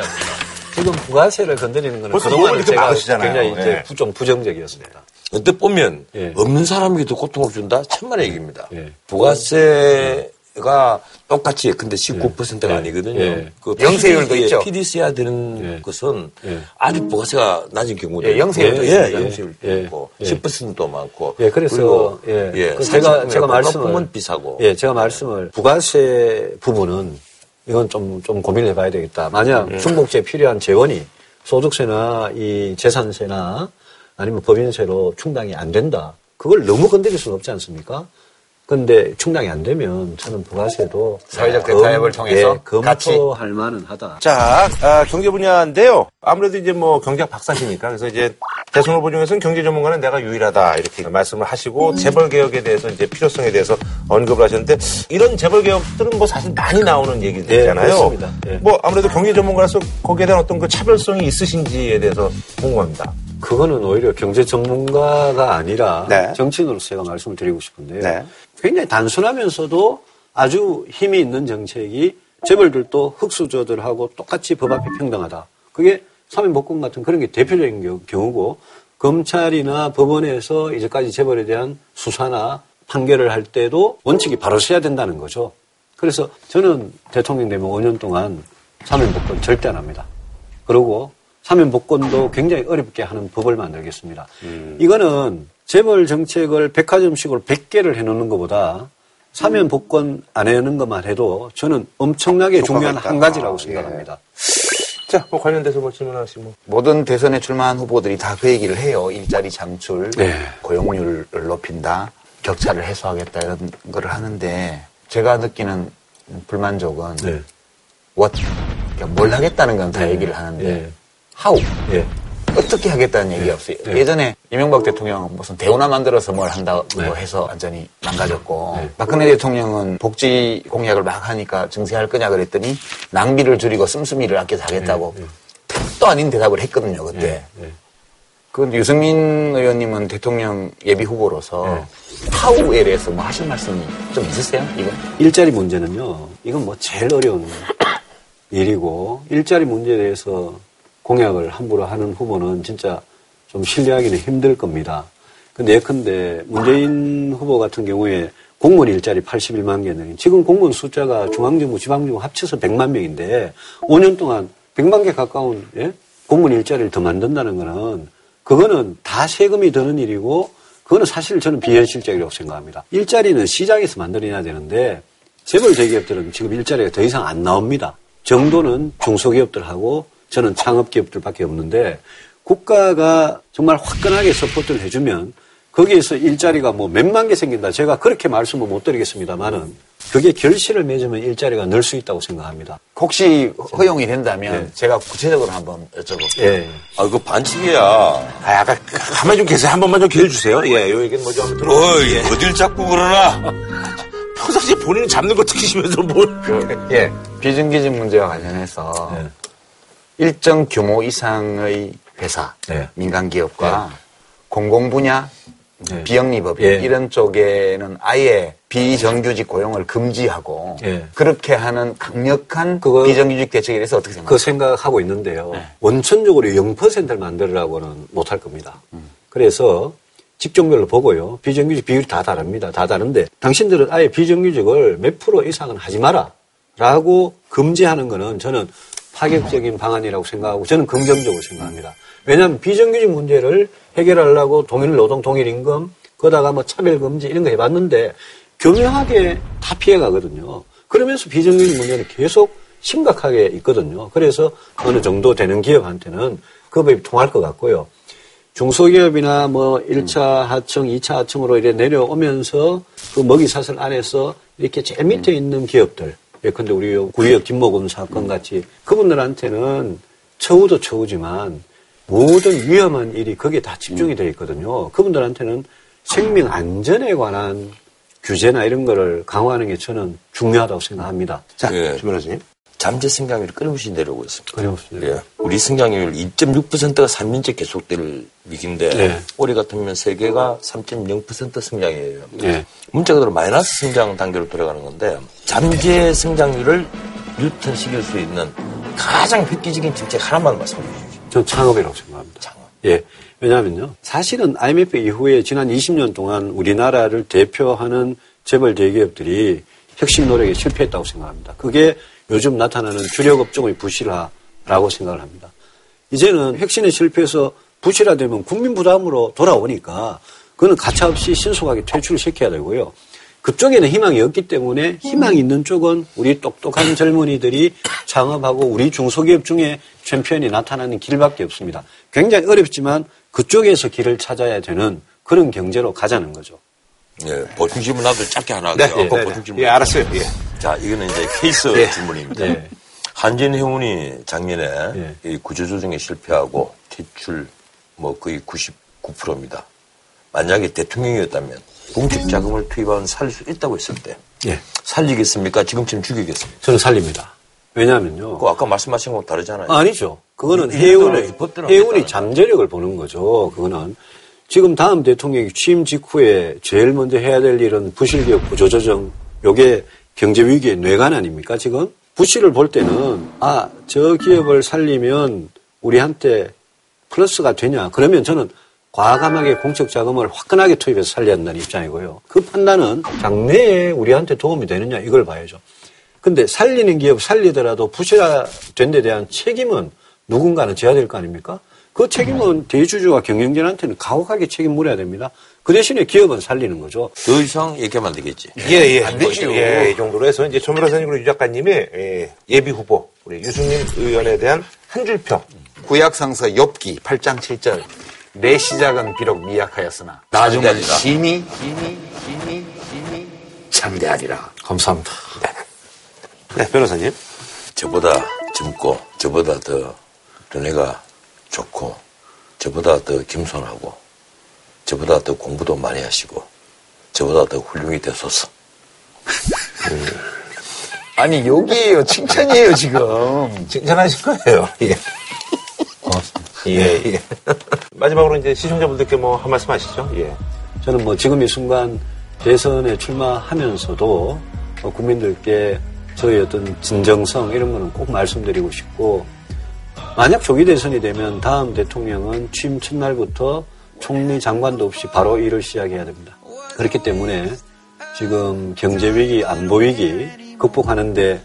지금 부가세를 건드리는 거는 그동안 제가
막으시잖아요.
굉장히 이제
예.
부- 좀 부정적이었습니다.
어떻게 보면
예.
없는 사람에게 더 고통을 준다? 천만의 얘기입니다.
예.
부가세 가 똑같이 근데 19%가 아니거든요.
예.
그
영세율도
PD,
있죠.
PDC야 되는
예.
것은
예.
아주 부가세가 낮은 경우도
예, 영세율도 있습니다.
예, 영세율도
예.
있고
예.
10%도 많고
예, 그래서 예,
예,
그 제가 제가 말씀을
은 비싸고
예, 제가 말씀을 부가세 부분은 이건 좀 좀 고민을 해봐야 되겠다. 만약
예.
중복지에 필요한 재원이 소득세나 이 재산세나 아니면 법인세로 충당이 안 된다. 그걸 너무 건드릴 수는 없지 않습니까? 근데 충당이 안 되면 저는 부가세도
사회적
검-
대타협을 통해서
예,
같이
검토할 만은 하다.
자, 아, 경제 분야인데요. 아무래도 이제 뭐 경제학 박사시니까 그래서 이제 대선 후보 중에서는 경제 전문가는 내가 유일하다 이렇게 말씀을 하시고 재벌 개혁에 대해서 이제 필요성에 대해서 언급을 하셨는데 이런 재벌 개혁들은 뭐 사실 많이 나오는 얘기들이잖아요.
예, 그렇습니다. 예.
뭐 아무래도 경제 전문가로서 거기에 대한 어떤 그 차별성이 있으신지에 대해서 궁금합니다.
그거는 오히려 경제 전문가가 아니라
네.
정치인으로서 제가 말씀을 드리고 싶은데요.
네.
굉장히 단순하면서도 아주 힘이 있는 정책이 재벌들도 흑수저들하고 똑같이 법 앞에 평등하다. 그게 사면복권 같은 그런 게 대표적인 겨- 경우고 검찰이나 법원에서 이제까지 재벌에 대한 수사나 판결을 할 때도 원칙이 바로 서야 된다는 거죠. 그래서 저는 대통령 되면 5년 동안 사면복권 절대 안 합니다. 그리고 사면 복권도 굉장히 어렵게 하는 법을 만들겠습니다. 이거는 재벌 정책을 백화점식으로 100개를 해놓는 것보다 사면 복권 안 해놓는 것만 해도 저는 엄청나게 중요한
있다.
한 가지라고
아,
생각합니다.
자, 뭐 관련돼서 뭐 질문하시면.
모든 대선에 출마한 후보들이 다 그 얘기를 해요. 일자리 창출,
네.
고용률을 높인다, 격차를 해소하겠다 이런 거를 하는데 제가 느끼는 불만족은
네.
what 그러니까 뭘 하겠다는 건 다 얘기를 하는데
예.
how
예.
어떻게 하겠다는 얘기 없어요.
네.
예전에 이명박 대통령은 무슨 대우나 만들어서 뭘 한다고
네.
해서 완전히 망가졌고
네.
박근혜 대통령은 복지 공약을 막 하니까 증세할 거냐 그랬더니 낭비를 줄이고 씀씀이를 아껴서 하겠다고
네.
또 아닌 대답을 했거든요 그때.
예.
그런데 유승민 의원님은 대통령 예비 후보로서
네.
하우에 대해서 뭐 하실 말씀이 좀 있으세요? 이거?
일자리 문제는요, 이건 뭐 제일 어려운 일이고, 일자리 문제에 대해서 공약을 함부로 하는 후보는 진짜 좀 신뢰하기는 힘들 겁니다. 근데 예컨대 문재인 후보 같은 경우에 공무원 일자리 81만 개는 지금 공무원 숫자가 중앙정부, 지방정부 합쳐서 100만 명인데 5년 동안 100만 개 가까운 예? 공무원 일자리를 더 만든다는 거는 그거는 다 세금이 드는 일이고 그거는 사실 저는 비현실적이라고 생각합니다. 일자리는 시장에서 만들어야 되는데 재벌 대기업들은 지금 일자리가 더 이상 안 나옵니다. 정도는 중소기업들하고 저는 창업기업들밖에 없는데 국가가 정말 화끈하게 support를 해주면 거기에서 일자리가 뭐 몇만 개 생긴다. 제가 그렇게 말씀을 못 드리겠습니다만은 그게 결실을 맺으면 일자리가 늘 수 있다고 생각합니다.
혹시 허용이 된다면 네. 제가 구체적으로 한번 여쭤볼게요. 예.
아, 그 반칙이야.
아, 약간 가만히 좀 계세요. 한 번만 좀 기회 주세요. 예, 요 얘기는 뭐좀 들어.
어이, 예. 어딜 자꾸 그러나?
평상시에 본인은 잡는 거 특히시면서 뭘. 그,
예. 비정규직 문제와 관련해서 네. 일정 규모 이상의 회사, 네. 민간 기업과 네. 공공 분야 네. 비영리법 예. 이런 쪽에는 아예 비정규직 고용을 금지하고 예. 그렇게 하는 강력한 그거, 비정규직 대책에 대해서 어떻게 생각하세요?
그 생각하고 있는데요. 네. 원천적으로 0%를 만들으라고는 못할 겁니다. 음. 그래서 직종별로 보고요. 비정규직 비율이 다 다릅니다. 다 다른데 당신들은 아예 비정규직을 몇 프로 이상은 하지 마라. 라고 금지하는 거는 저는 파격적인 방안이라고 생각하고 저는 긍정적으로 생각합니다. 왜냐하면 비정규직 문제를 해결하려고 동일 노동, 동일 임금, 거다가 뭐 차별 금지 이런 거 해봤는데 교묘하게 다 피해가거든요. 그러면서 비정규직 문제는 계속 심각하게 있거든요. 그래서 어느 정도 되는 기업한테는 그 법이 통할 것 같고요. 중소기업이나 뭐 1차 하청, 2차 하청으로 이래 내려오면서 그 먹이사슬 안에서 이렇게 제일 밑에 있는 기업들, 예컨대 우리 구의역 김모금 사건 같이 그분들한테는 처우도 처우지만 모든 위험한 일이 거기에 다 집중이 되어 있거든요. 그분들한테는 생명 안전에 관한 규제나 이런 거를 강화하는 게 저는 중요하다고 생각합니다.
자, 예. 주변호님
잠재 승장률이 끊임없이 내려오고 있습니다.
내려. 예.
우리 승장률 2.6%가 3년째 계속될 위기인데 예. 올해 같으면 세계가 3.0% 승장이에요. 예. 문자 그대로 마이너스 승장 단계로 돌아가는 건데 잠재 승장률을 뉴턴 시킬 수 있는 가장 획기적인 정책 하나만 말씀해 주십시오.
전 창업이라고 생각합니다. 창업. 예. 왜냐하면요. 사실은 IMF 이후에 지난 20년 동안 우리나라를 대표하는 재벌 대기업들이 혁신 노력에 실패했다고 생각합니다. 그게 요즘 나타나는 주력 업종의 부실화라고 생각을 합니다. 이제는 혁신에 실패해서 부실화되면 국민 부담으로 돌아오니까 그거는 가차없이 신속하게 퇴출을 시켜야 되고요. 그쪽에는 희망이 없기 때문에 희망이 있는 쪽은 우리 똑똑한 젊은이들이 창업하고 우리 중소기업 중에 챔피언이 나타나는 길밖에 없습니다. 굉장히 어렵지만 그쪽에서 길을 찾아야 되는 그런 경제로 가자는 거죠.
예, 보충 질문 나도 짧게 하나. 네,
네, 네, 보충 질문. 예, 알았어요. 예.
자, 이거는 이제 케이스 네. 질문입니다. 네. 한진 해운이 작년에 이 구조조정에 실패하고 퇴출 뭐 거의 99%입니다. 만약에 대통령이었다면 공적 자금을 투입하면 살릴 수 있다고 했을 때 예. 살리겠습니까? 지금처럼 죽이겠습니까?
저는 살립니다. 왜냐하면요.
그 아까 말씀하신 거 다르잖아요.
아, 니죠 그거는 해운의 해운이 잠재력을 보는 거죠. 그거는 지금 다음 대통령이 취임 직후에 제일 먼저 해야 될 일은 부실기업 구조조정. 요게 경제 위기의 뇌관 아닙니까 지금? 부실을 볼 때는 아 저 기업을 살리면 우리한테 플러스가 되냐? 그러면 저는 과감하게 공적 자금을 화끈하게 투입해서 살려야 한다는 입장이고요. 그 판단은 장래에 우리한테 도움이 되느냐 이걸 봐야죠. 근데 살리는 기업 살리더라도 부실화된 데 대한 책임은 누군가는 져야 될 거 아닙니까? 그 책임은 대주주와 경영진한테는 가혹하게 책임 물어야 됩니다. 그 대신에 기업은 살리는 거죠.
더 이상 얘기하면 안 되겠지.
예, 예. 안 되죠. 예, 이 정도로 해서 이제 조 변호사님 그리고 유 작가님이 예, 예비 후보, 우리 유승민 의원에 대한 한 줄 평.
구약상서 욥기 8장 7절. 내 시작은 비록 미약하였으나 나중은 힘이 힘이 힘이 힘이 참대하리라.
감사합니다. 네.
네, 변호사님.
저보다 젊고 저보다 더 연애가 좋고 저보다 더 겸손하고 저보다 더 공부도 많이 하시고 저보다 더 훌륭히 되소서.
음. 아니 여기에요 칭찬이에요 지금
칭찬하실 거예요. 예. 예, 예. 마지막으로 이제 시청자분들께 뭐 한 말씀 하시죠. 예.
저는 뭐 지금 이 순간 대선에 출마하면서도 뭐 국민들께 저희 어떤 진정성 이런 거는 꼭 말씀드리고 싶고 만약 조기 대선이 되면 다음 대통령은 취임 첫날부터 총리 장관도 없이 바로 일을 시작해야 됩니다. 그렇기 때문에 지금 경제 위기, 안보 위기 극복하는데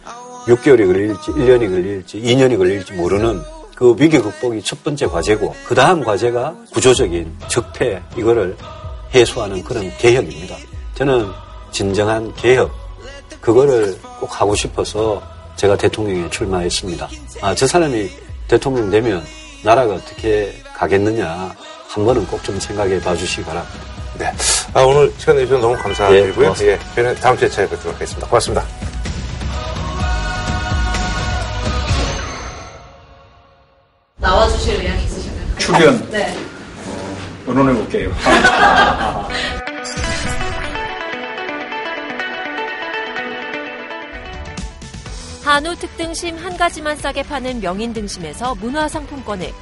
6개월이 걸릴지, 1년이 걸릴지, 2년이 걸릴지 모르는 그 위기 극복이 첫 번째 과제고, 그 다음 과제가 구조적인 적폐, 이거를 해소하는 그런 개혁입니다. 저는 진정한 개혁, 그거를 꼭 하고 싶어서 제가 대통령에 출마했습니다. 아, 저 사람이 대통령 되면 나라가 어떻게 가겠느냐, 한 번은 꼭 좀 생각해 봐 주시기 바랍니다.
네. 아, 오늘 시간 내주셔서 너무 감사드리고요.
예,
예, 저희는 다음 주에 찾아 뵙도록 하겠습니다. 고맙습니다.
나와주실 의향이 있으신가요?
출연
네.
의논해 볼게요.
한우 특등심 한 가지만 싸게 파는 명인 등심에서 문화상품권을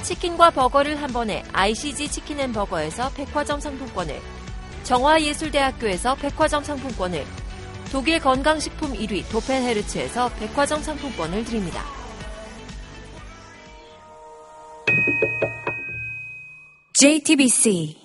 치킨과 버거를 한 번에 ICG 치킨 앤 버거에서 백화점 상품권을 정화예술대학교에서 백화점 상품권을 독일 건강식품 1위 도펠헤르츠에서 백화점 상품권을 드립니다.
JTBC